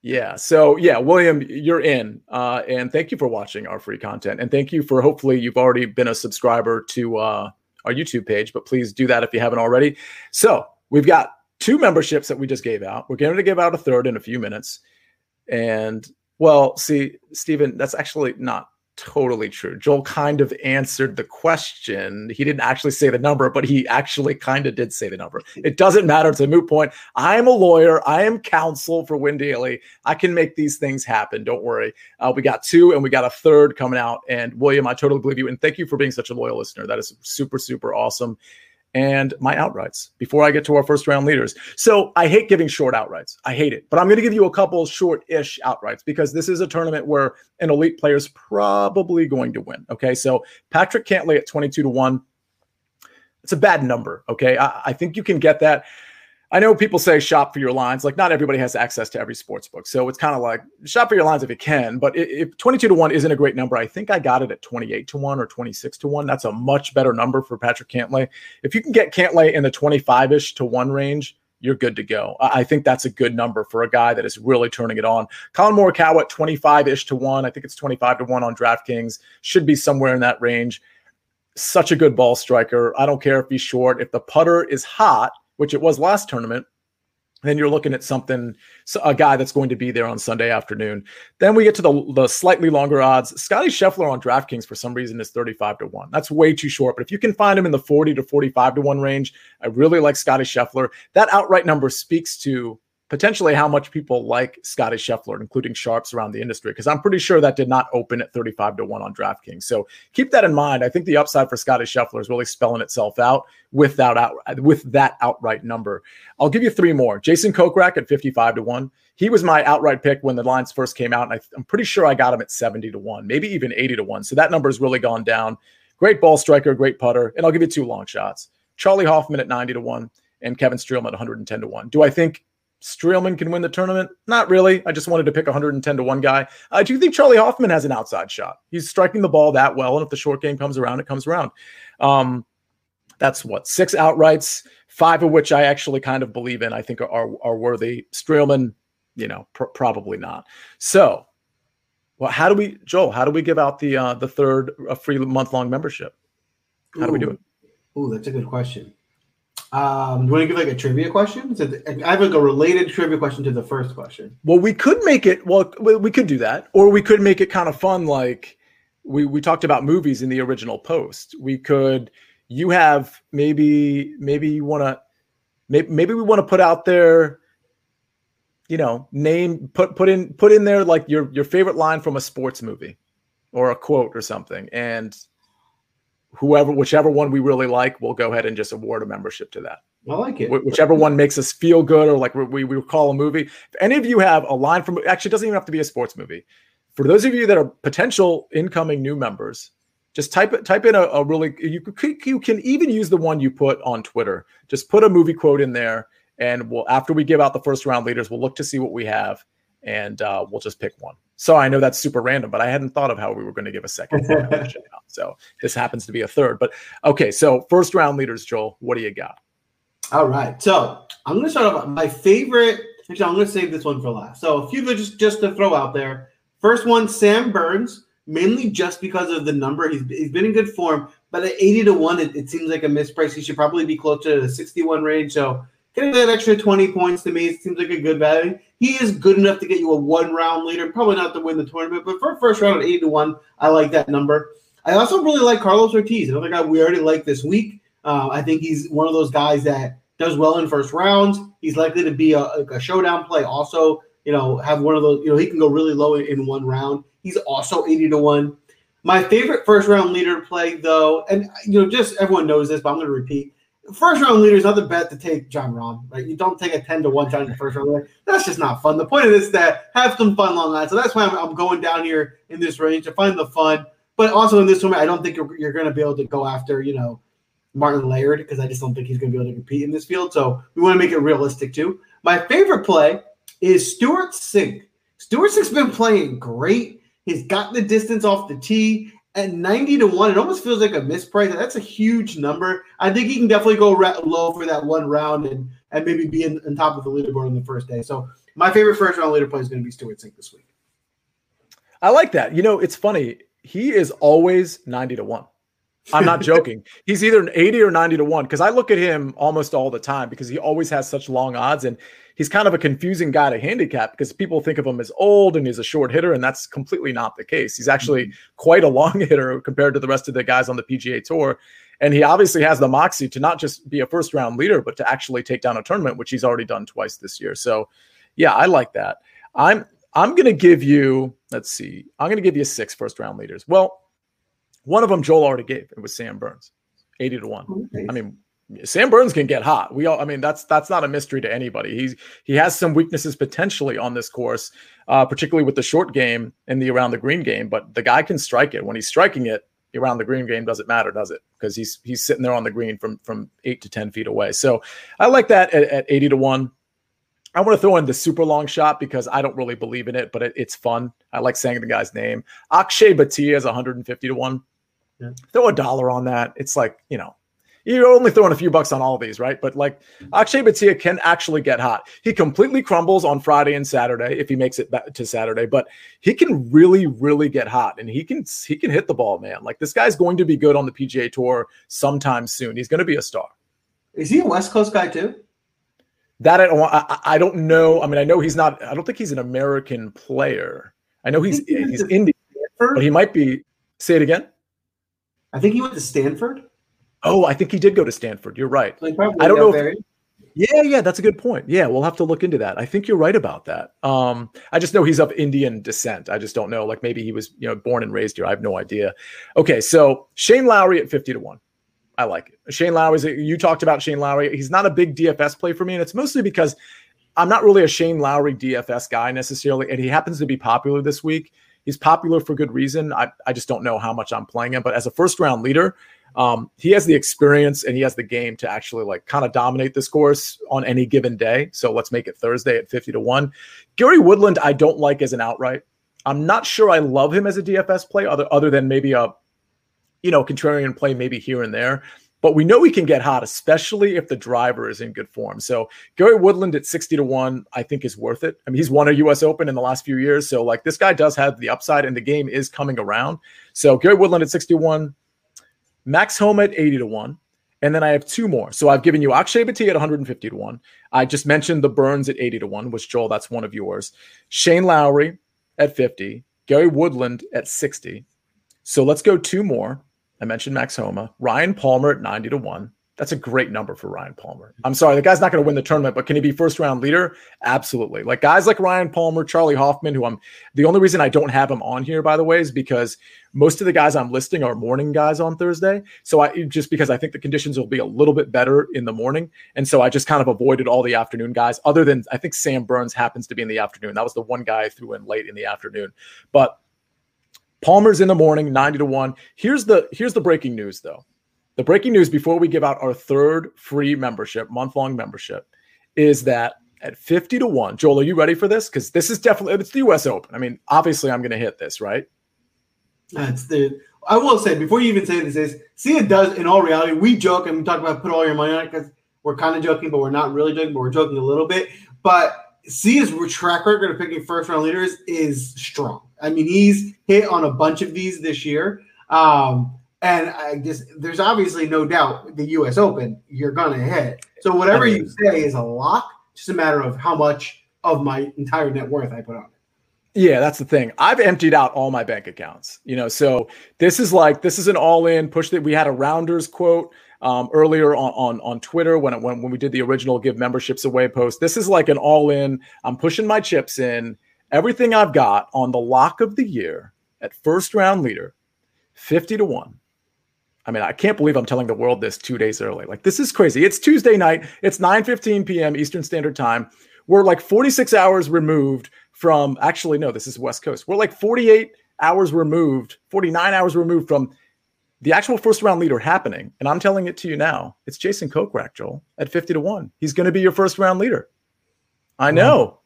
yeah. So yeah, William, you're in, uh, and thank you for watching our free content, and thank you for hopefully you've already been a subscriber to uh, our YouTube page, but please do that if you haven't already. So we've got two memberships that we just gave out. We're going to give out a third in a few minutes, and well, see, Stephen, that's actually not totally true. Joel kind of answered the question. He didn't actually say the number, but he actually kind of did say the number. It doesn't matter. It's a moot point. I am a lawyer. I am counsel for Win Daily. I can make these things happen. Don't worry. Uh, we got two and we got a third coming out. And William, I totally believe you. And thank you for being such a loyal listener. That is super, super awesome and my outrights before I get to our first round leaders. So I hate giving short outrights. I hate it. But I'm going to give you a couple short ish outrights because this is a tournament where an elite player is probably going to win. Okay. So Patrick Cantlay at 22 to 1. It's a bad number. Okay. I, I think you can get that. I know people say shop for your lines. Like not everybody has access to every sports book. So it's kind of like shop for your lines if you can. But if 22 to 1 isn't a great number, I think I got it at 28 to 1 or 26 to 1. That's a much better number for Patrick Cantlay. If you can get Cantlay in the 25 ish to 1 range, you're good to go. I think that's a good number for a guy that is really turning it on. Collin Morikawa at 25 ish to 1. I think it's 25 to 1 on DraftKings. Should be somewhere in that range. Such a good ball striker. I don't care if he's short. If the putter is hot, which it was last tournament, then you're looking at something a guy that's going to be there on Sunday afternoon. Then we get to the, the slightly longer odds. Scotty Scheffler on DraftKings for some reason is 35 to 1. That's way too short, but if you can find him in the 40 to 45 to 1 range, I really like Scotty Scheffler. That outright number speaks to potentially how much people like Scotty Scheffler, including sharps around the industry, because I'm pretty sure that did not open at 35 to 1 on DraftKings. So keep that in mind. I think the upside for Scotty Scheffler is really spelling itself out with that, out, with that outright number. I'll give you three more. Jason Kokrak at 55 to 1. He was my outright pick when the lines first came out, and I, I'm pretty sure I got him at 70 to 1, maybe even 80 to 1. So that number has really gone down. Great ball striker, great putter. And I'll give you two long shots. Charley Hoffman at 90 to 1 and Kevin Streelman at 110 to 1. Do I think Streelman can win the tournament? Not really. I just wanted to pick 110 to one guy. I do you think Charley Hoffman has an outside shot. He's striking the ball that well, and if the short game comes around, it comes around. Um, that's what six outrights, five of which I actually kind of believe in. I think are are worthy. Streelman, you know, pr- probably not. So, well, how do we, Joel? How do we give out the uh, the third a free month long membership? How Ooh. do we do it? Oh, that's a good question. Um, do you want to give like a trivia question? So I have like a related trivia question to the first question. Well, we could make it. Well, we could do that, or we could make it kind of fun. Like we we talked about movies in the original post. We could. You have maybe maybe you want to maybe maybe we want to put out there you know, name put put in put in there like your your favorite line from a sports movie or a quote or something, and whoever whichever one we really like, we'll go ahead and just award a membership to that. I like it. Whichever one makes us feel good or like we, we recall a movie. If any of you have a line from actually it doesn't even have to be a sports movie. For those of you that are potential incoming new members, just type it type in a, a really you you can even use the one you put on Twitter. Just put a movie quote in there and we'll after we give out the first round leaders, we'll look to see what we have and uh, we'll just pick one. So I know that's super random, but I hadn't thought of how we were going to give a second. so this happens to be a third. But okay, so first round leaders, Joel, what do you got? All right. So I'm going to start off my favorite. Actually, I'm going to save this one for last. So a few just just to throw out there. First one, Sam Burns, mainly just because of the number. He's, he's been in good form, but at 80 to 1, it, it seems like a misprice. He should probably be closer to the 61 range. So getting that extra 20 points to me it seems like a good value. He is good enough to get you a one round leader, probably not to win the tournament, but for first round at 80 to 1, I like that number. I also really like Carlos Ortiz, another guy we already like this week. Uh, I think he's one of those guys that does well in first rounds. He's likely to be a, a showdown play. Also, you know, have one of those. You know, he can go really low in, one round. He's also eighty to one. My favorite first round leader play, though, and you know, just everyone knows this, but I'm going to repeat. First round leader is bet to take Jon Rahm. Right? You don't take a ten to one shot in the first round. Leader. That's just not fun. The point of this is that have some fun long line. So that's why I'm, I'm, going down here in this range to find the fun. But also in this tournament, I don't think you're, you're going to be able to go after you know Martin Laird because I just don't think he's going to be able to compete in this field. So we want to make it realistic too. My favorite play is Stewart Cink. Stewart Cink's been playing great. He's got the distance off the tee at 90 to 1. It almost feels like a misprice. That's a huge number. I think he can definitely go low for that one round and, and maybe be in, on top of the leaderboard on the first day. So my favorite first round leader play is going to be Stewart Cink this week. I like that. You know, it's funny. He is always 90 to 1. I'm not joking. He's either an 80 or 90 to 1 because I look at him almost all the time because he always has such long odds and he's kind of a confusing guy to handicap because people think of him as old and he's a short hitter and that's completely not the case. He's actually mm-hmm. quite a long hitter compared to the rest of the guys on the PGA Tour and he obviously has the moxie to not just be a first round leader but to actually take down a tournament which he's already done twice this year. So yeah, I like that. I'm I'm going to give you let's see. I'm going to give you six first round leaders. Well, one of them Joel already gave. It was Sam Burns, eighty to one. Okay. I mean, Sam Burns can get hot. We all, I mean, that's that's not a mystery to anybody. He's he has some weaknesses potentially on this course, uh, particularly with the short game and the around the green game. But the guy can strike it. When he's striking it, around the green game doesn't matter, does it? Because he's he's sitting there on the green from from eight to ten feet away. So I like that at, at eighty to one. I want to throw in the super long shot because I don't really believe in it, but it, it's fun. I like saying the guy's name. Akshay Bhatia is 150 to 1. Yeah. Throw a dollar on that. It's like, you know, you're only throwing a few bucks on all of these, right? But like Akshay Bhatia can actually get hot. He completely crumbles on Friday and Saturday if he makes it back to Saturday, but he can really, really get hot and he can he can hit the ball, man. Like this guy's going to be good on the PGA Tour sometime soon. He's going to be a star. Is he a West Coast guy too? That I don't. I, I don't know. I mean, I know he's not. I don't think he's an American player. I know he's he's Indian, but he might be. Say it again. I think he went to Stanford. Oh, I think he did go to Stanford. You're right. I don't know. If, yeah, yeah, that's a good point. Yeah, we'll have to look into that. I think you're right about that. Um, I just know he's of Indian descent. I just don't know. Like maybe he was, you know, born and raised here. I have no idea. Okay, so Shane Lowry at 50 to 1. I like it. Shane Lowry, you talked about Shane Lowry. He's not a big DFS play for me, and it's mostly because I'm not really a Shane Lowry DFS guy necessarily, and he happens to be popular this week. He's popular for good reason. I, I just don't know how much I'm playing him. But as a first round leader, um, he has the experience and he has the game to actually like kind of dominate this course on any given day. So let's make it Thursday at 50 to 1. Gary Woodland, I don't like as an outright. I'm not sure I love him as a DFS play, other other than maybe a you know contrarian play maybe here and there. But we know he can get hot, especially if the driver is in good form. So Gary Woodland at 60 to 1, I think is worth it. I mean, he's won a US Open in the last few years. So like this guy does have the upside and the game is coming around. So Gary Woodland at 61, Max Homa at 80 to 1. And then I have two more. So I've given you Akshay Bhatia at 150 to 1. I just mentioned the Burns at 80 to 1, which Joel, that's one of yours. Shane Lowry at 50, Gary Woodland at 60. So let's go two more. I mentioned Max Homa, Ryan Palmer at 90 to 1, That's a great number for Ryan Palmer. I'm sorry, the guy's not going to win the tournament, but can he be first round leader? Absolutely. Like guys like Ryan Palmer, Charley Hoffman, who I'm the only reason I don't have him on here, by the way, is because most of the guys I'm listing are morning guys on Thursday. So I just because I think the conditions will be a little bit better in the morning. And so I just kind of avoided all the afternoon guys, other than I think Sam Burns happens to be in the afternoon. That was the one guy I threw in late in the afternoon. But Palmer's in the morning, 90 to 1. Here's the here's the breaking news though. The breaking news before we give out our third free membership, month long membership, is that at 50 to 1, Joel, are you ready for this? Because this is definitely it's the US Open. I mean, obviously I'm gonna hit this, right? That's the I will say before you even say this is see it does in all reality, we joke and we talk about put all your money on it because we're kind of joking, but we're not really joking, but we're joking a little bit. But Sia's track record of picking first round leaders is strong. I mean, he's hit on a bunch of these this year. Um, and I just there's obviously no doubt the U.S. Open you're gonna hit. So whatever you say is a lock. Just a matter of how much of my entire net worth I put on. Yeah, that's the thing. I've emptied out all my bank accounts. You know, so this is like this is an all-in push that we had a rounders quote um, earlier on, on on Twitter when, it, when when we did the original give memberships away post. This is like an all-in. I'm pushing my chips in. Everything I've got on the lock of the year at first round leader, fifty to one. I mean, I can't believe I'm telling the world this two days early. Like, this is crazy. It's Tuesday night. It's 9 15 p.m. Eastern Standard Time. We're like 46 hours removed from, actually, no, this is West Coast. We're like 48 hours removed, 49 hours removed from the actual first round leader happening. And I'm telling it to you now. It's Jason Kokrak, Joel, at 50 to 1. He's going to be your first round leader. I know.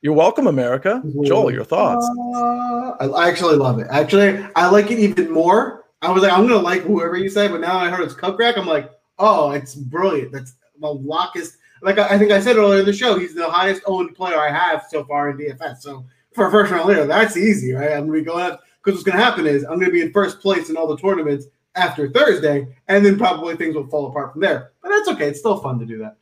You're welcome, America. Joel, your thoughts? Uh, I actually love it. Actually, I like it even more I was like, I'm gonna like whoever you say, but now I heard it's Kokrak. I'm like, oh, it's brilliant. That's the lockest. Like I, I think I said earlier in the show, he's the highest owned player I have so far in DFS. So for a first round leader, that's easy, right? I'm gonna be going up because what's gonna happen is I'm gonna be in first place in all the tournaments after Thursday, and then probably things will fall apart from there. But that's okay. It's still fun to do that.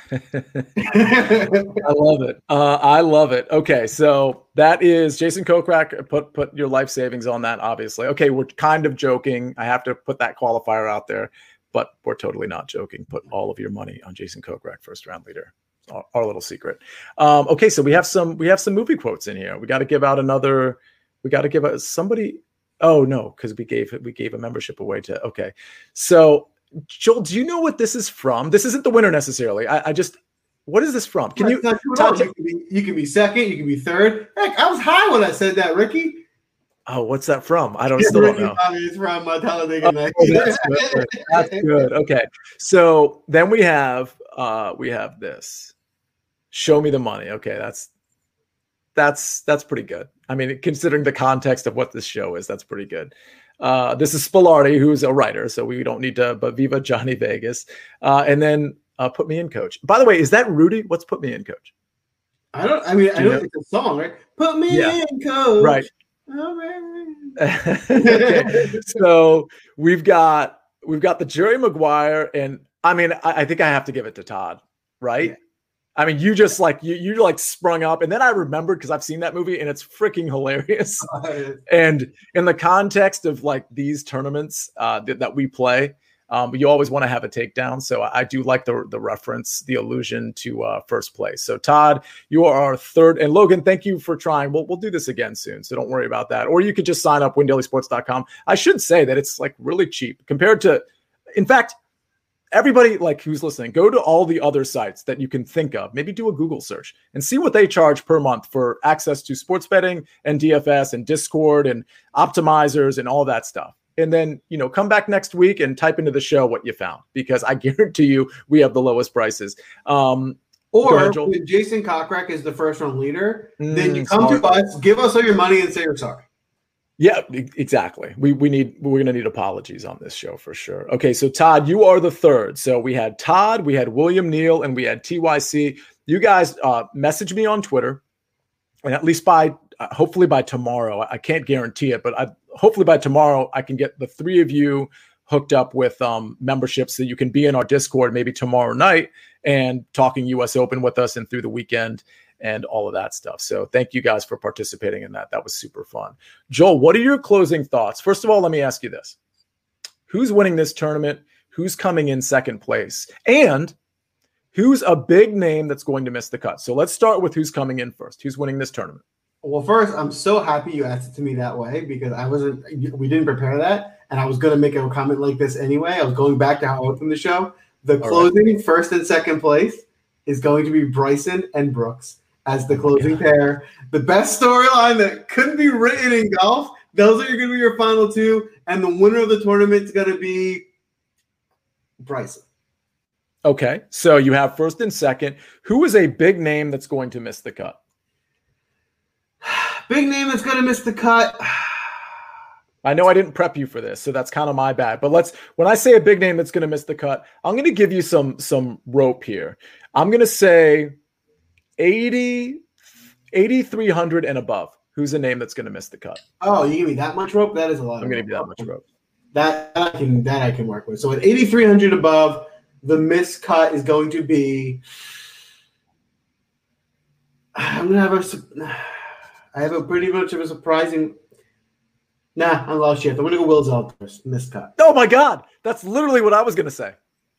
I love it. Uh, I love it. Okay, so that is Jason Kokrak. Put put your life savings on that. Obviously, okay. We're kind of joking. I have to put that qualifier out there, but we're totally not joking. Put all of your money on Jason Kokrak, first round leader. Our, our little secret. Um, okay, so we have some we have some movie quotes in here. We got to give out another. We got to give out somebody. Oh no, because we gave we gave a membership away to. Okay, so Joel, do you know what this is from? This isn't the winner necessarily. I, I just, what is this from? Can you? Talk, you, can be, you can be second. You can be third. Heck, I was high when I said that, Ricky. Oh, what's that from? I don't still don't know. It's from uh, Talladega oh, that's, good. that's good. Okay, so then we have uh we have this. Show me the money. Okay, that's that's that's pretty good. I mean, considering the context of what this show is, that's pretty good. Uh, this is Spillardi, who's a writer, so we don't need to. But Viva Johnny Vegas, uh, and then uh, put me in, coach. By the way, is that Rudy? What's put me in, coach? I don't. I mean, Do I know, know it's a song, right? Put me yeah. in, coach. Right. okay. So we've got we've got the Jerry Maguire, and I mean, I, I think I have to give it to Todd, right? Yeah. I mean, you just like you you like sprung up, and then I remembered because I've seen that movie and it's freaking hilarious. and in the context of like these tournaments uh, that, that we play, um, you always want to have a takedown. So I, I, do like the the reference, the allusion to uh, first place. So Todd, you are our third, and Logan, thank you for trying. We'll we'll do this again soon, so don't worry about that. Or you could just sign up windailysports.com. I should say that it's like really cheap compared to, in fact everybody like who's listening go to all the other sites that you can think of. Maybe do a google search and see what they charge per month for access to sports betting and dfs and discord and optimizers and all that stuff. And then you know come back next week and type into the show what you found because i guarantee you we have the lowest prices. Um or when Jason Kokrak is the first round leader mm, then you come smart. to us give us all your money and say you're sorry yeah, exactly. We we need we're gonna need apologies on this show for sure. Okay, so Todd, you are the third. So we had Todd, we had William Neal, and we had TYC. You guys uh, message me on Twitter, and at least by uh, hopefully by tomorrow. I can't guarantee it, but I, hopefully by tomorrow I can get the three of you hooked up with um, memberships so you can be in our Discord maybe tomorrow night and talking U.S. Open with us and through the weekend and all of that stuff. So thank you guys for participating in that. That was super fun. Joel, what are your closing thoughts? First of all, let me ask you this. Who's winning this tournament? who's coming in second place and who's a big name that's going to miss the cut. So let's start with who's coming in first. Who's winning this tournament? Well, first, I'm so happy you asked it to me that way because I wasn't, we didn't prepare that. And I was going to make a comment like this anyway. I was going back to how I opened the show. The closing right. first and second place is going to be Bryson and Brooks as the closing pair. The best storyline that couldn't be written in golf. Those are going to be your final two. And the winner of the tournament is going to be Bryson. Okay. So you have first and second. Who is a big name that's going to miss the cut? Big name that's going to miss the cut. I know I didn't prep you for this, so that's kind of my bad. But let's when I say a big name that's going to miss the cut, I'm going to give you some some rope here. I'm going to say 80 8300 and above. Who's a name that's going to miss the cut? Oh, you give me that much rope? That is a lot. I'm going to give you that much rope. That I can that I can work with. So at 8300 above, the miss cut is going to be I'm going to have a I have a pretty much of a surprising Nah, I'm lost yet. I'm gonna go Will Zalatoris. Miscut. Oh my god, that's literally what I was gonna say.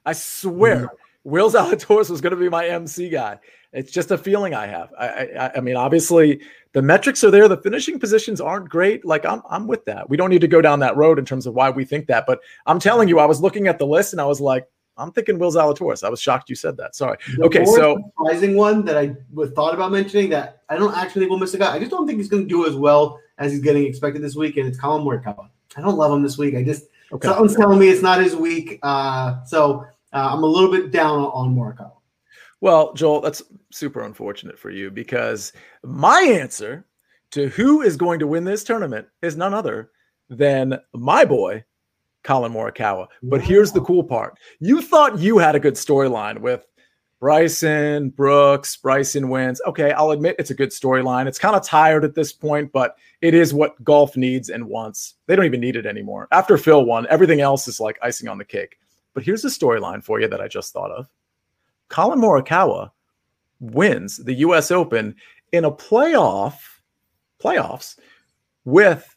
I swear, mm-hmm. Will Zalatoris was gonna be my MC guy. It's just a feeling I have. I, I, I mean, obviously the metrics are there. The finishing positions aren't great. Like I'm, I'm with that. We don't need to go down that road in terms of why we think that. But I'm telling you, I was looking at the list and I was like, I'm thinking Will Zalatoris. I was shocked you said that. Sorry. The okay, so surprising one that I thought about mentioning that I don't actually think we'll miss a guy. I just don't think he's going to do as well as he's getting expected this week, and it's Collin Morikawa. I don't love him this week. I just okay. something's telling me it's not his week. Uh, so uh, I'm a little bit down on Morikawa. Well, Joel, that's super unfortunate for you because my answer to who is going to win this tournament is none other than my boy, Collin Morikawa. But wow. here's the cool part. You thought you had a good storyline with Bryson, Brooks, Bryson wins. Okay, I'll admit it's a good storyline. It's kind of tired at this point, but it is what golf needs and wants. They don't even need it anymore. After Phil won, everything else is like icing on the cake. But here's a storyline for you that I just thought of. Collin Morikawa wins the US Open in a playoff playoffs with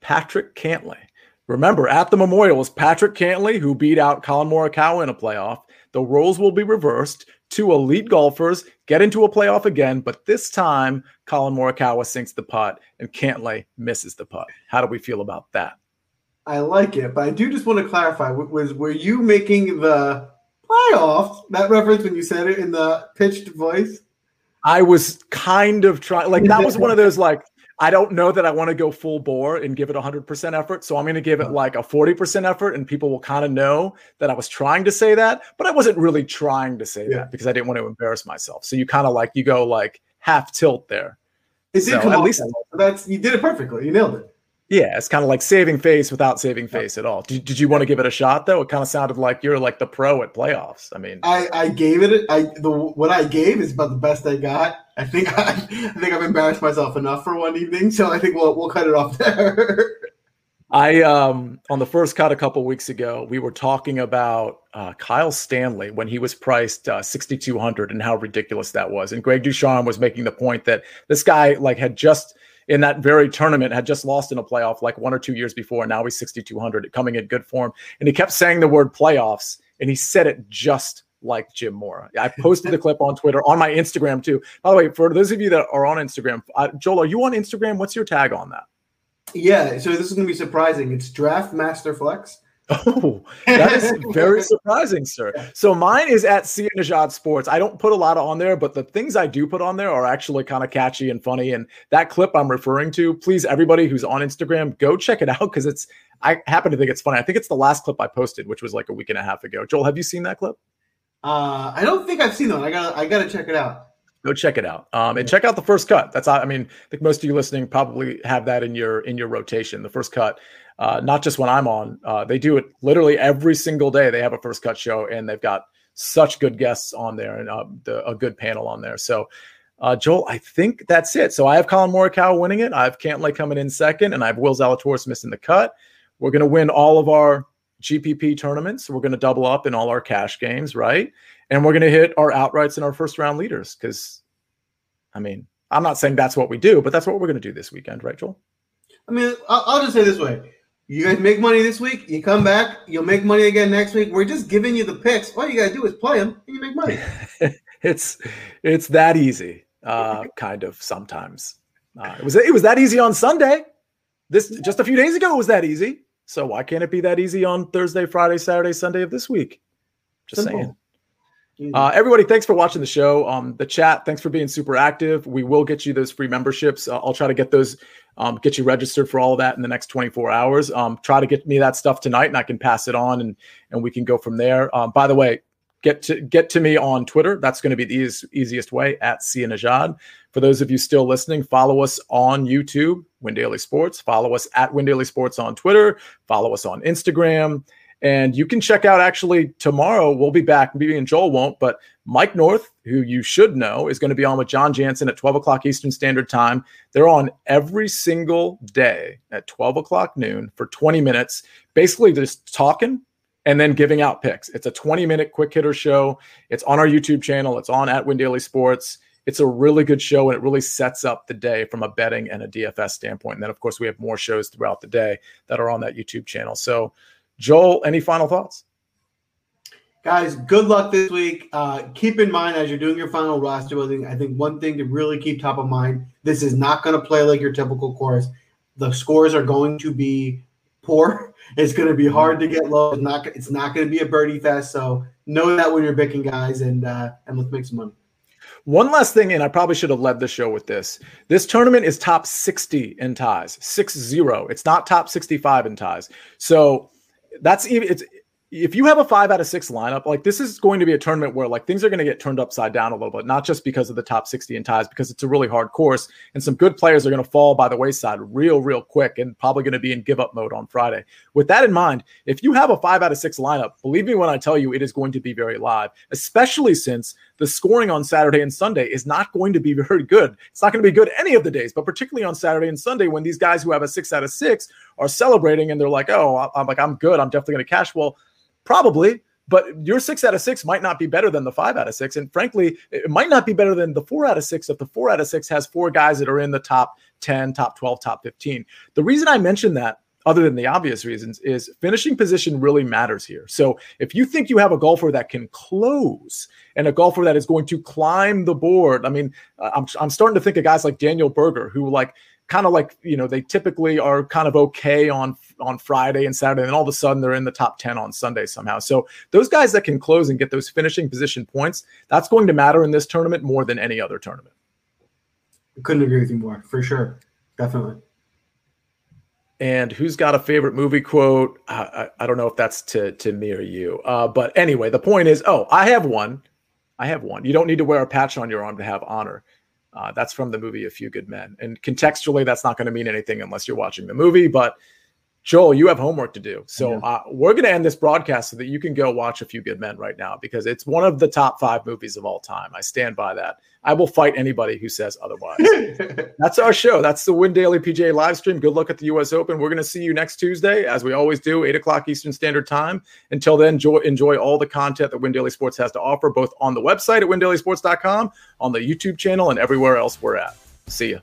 Patrick Cantlay. Remember, at the Memorial was Patrick Cantlay who beat out Collin Morikawa in a playoff. The roles will be reversed. Two elite golfers get into a playoff again, but this time Collin Morikawa sinks the putt and Cantlay misses the putt. How do we feel about that? I like it, but I do just want to clarify: was were you making the playoffs that reference when you said it in the pitched voice? I was kind of trying, like that was one of those like I don't know that I want to go full bore and give it 100% effort. So I'm going to give it like a 40% effort, and people will kind of know that I was trying to say that, but I wasn't really trying to say yeah. that because I didn't want to embarrass myself. So you kind of like, you go like half tilt there. It did so come at least that's you did it perfectly. You nailed it. Yeah, it's kind of like saving face without saving face at all. Did, did you want to give it a shot though? It kind of sounded like you're like the pro at playoffs. I mean, I, I gave it. I the what I gave is about the best I got. I think I, I think I've embarrassed myself enough for one evening, so I think we'll we'll cut it off there. I um on the first cut a couple weeks ago, we were talking about uh, Kyle Stanley when he was priced uh, 6,200 and how ridiculous that was. And Greg DuCharme was making the point that this guy like had just in that very tournament had just lost in a playoff like one or two years before. And Now he's 6,200 coming in good form. And he kept saying the word playoffs and he said it just like Jim Mora. I posted the clip on Twitter, on my Instagram too. By the way, for those of you that are on Instagram, uh, Joel, are you on Instagram? What's your tag on that? Yeah, so this is going to be surprising. It's Draft Master Flex. Oh, that is very surprising, sir. So mine is at Sia Nejad Sports. I don't put a lot on there, but the things I do put on there are actually kind of catchy and funny. And that clip I'm referring to, please, everybody who's on Instagram, go check it out because it's. I happen to think it's funny. I think it's the last clip I posted, which was like a week and a half ago. Joel, have you seen that clip? Uh, I don't think I've seen that. I got. I got to check it out. Go check it out. Um, and check out the first cut. That's. I mean, I think most of you listening probably have that in your in your rotation. The first cut uh, not just when I'm on. Uh, they do it literally every single day. They have a first cut show, and they've got such good guests on there and uh, the, a good panel on there. So, uh, Joel, I think that's it. So I have Collin Morikawa winning it. I have Cantlay coming in second, and I have Will Zalatoris missing the cut. We're going to win all of our GPP tournaments. We're going to double up in all our cash games, right? And we're going to hit our outrights and our first round leaders because, I mean, I'm not saying that's what we do, but that's what we're going to do this weekend, right, Joel? I mean, I'll just say this way You guys make money this week. You come back. You'll make money again next week. We're just giving you the picks. All you gotta do is play them, and you make money. it's it's that easy, uh, kind of sometimes. Uh, it was it was that easy on Sunday. This just a few days ago it was that easy. So why can't it be that easy on Thursday, Friday, Saturday, Sunday of this week? Just Simple. saying. Uh, everybody, thanks for watching the show. Um, the chat, thanks for being super active. We will get you those free memberships. Uh, I'll try to get those, um, get you registered for all of that in the next 24 hours. Um, try to get me that stuff tonight, and I can pass it on, and and we can go from there. Um, by the way, get to get to me on Twitter. That's going to be the easiest, easiest way at Sia Nejad. For those of you still listening, follow us on YouTube, Win Daily Sports. Follow us at Win Daily Sports on Twitter. Follow us on Instagram. And you can check out actually tomorrow. We'll be back. Maybe and Joel won't, but Mike North, who you should know, is going to be on with John Jansen at 12 o'clock Eastern Standard Time. They're on every single day at 12 o'clock noon for 20 minutes, basically just talking and then giving out picks. It's a 20 minute quick hitter show. It's on our YouTube channel. It's on at Win Daily Sports. It's a really good show and it really sets up the day from a betting and a DFS standpoint. And then, of course, we have more shows throughout the day that are on that YouTube channel. So, Joel, any final thoughts? Guys, good luck this week. Uh, keep in mind as you're doing your final roster building, I think one thing to really keep top of mind this is not going to play like your typical course. The scores are going to be poor it's going to be hard to get low. It's not. It's not going to be a birdie fest. So know that when you're picking guys, and uh, and let's make some money. One last thing, and I probably should have led the show with this. This tournament is top 60 in ties, 6 0. It's not top 65 in ties. So that's even, it's, if you have a five out of six lineup, like this is going to be a tournament where like things are going to get turned upside down a little bit, not just because of the top 60 in ties, because it's a really hard course and some good players are going to fall by the wayside real, real quick and probably going to be in give up mode on Friday. With that in mind, if you have a five out of six lineup, believe me when I tell you it is going to be very live, especially since the scoring on Saturday and Sunday is not going to be very good. It's not going to be good any of the days, but particularly on Saturday and Sunday when these guys who have a six out of six are celebrating and they're like, oh, I'm like, I'm good. I'm definitely going to cash. Well, Probably, but your six out of six might not be better than the five out of six. And frankly, it might not be better than the four out of six if the four out of six has four guys that are in the top 10, top 12, top 15. The reason I mention that, other than the obvious reasons, is finishing position really matters here. So if you think you have a golfer that can close and a golfer that is going to climb the board, I mean, uh, I'm, I'm starting to think of guys like Daniel Berger, who like, kind of like you know they typically are kind of okay on on Friday and Saturday, and all of a sudden they're in the top ten on Sunday somehow. So those guys that can close and get those finishing position points, that's going to matter in this tournament more than any other tournament. I couldn't agree with you more, for sure, definitely. And who's got a favorite movie quote? I, I, I don't know if that's to to me or you, uh, but anyway, the point is, oh, I have one. I have one. You don't need to wear a patch on your arm to have honor. Uh, that's from the movie A Few Good Men. And contextually, that's not going to mean anything unless you're watching the movie. But Joel, you have homework to do. So uh, we're going to end this broadcast so that you can go watch A Few Good Men right now because it's one of the top five movies of all time. I stand by that. I will fight anybody who says otherwise. That's our show. That's the Win Daily PGA live stream. Good luck at the U.S. Open. We're going to see you next Tuesday, as we always do, 8 o'clock Eastern Standard Time. Until then, enjoy, enjoy all the content that Win Daily Sports has to offer, both on the website at windailysports.com, on the YouTube channel, and everywhere else we're at. See ya.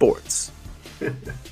Sports.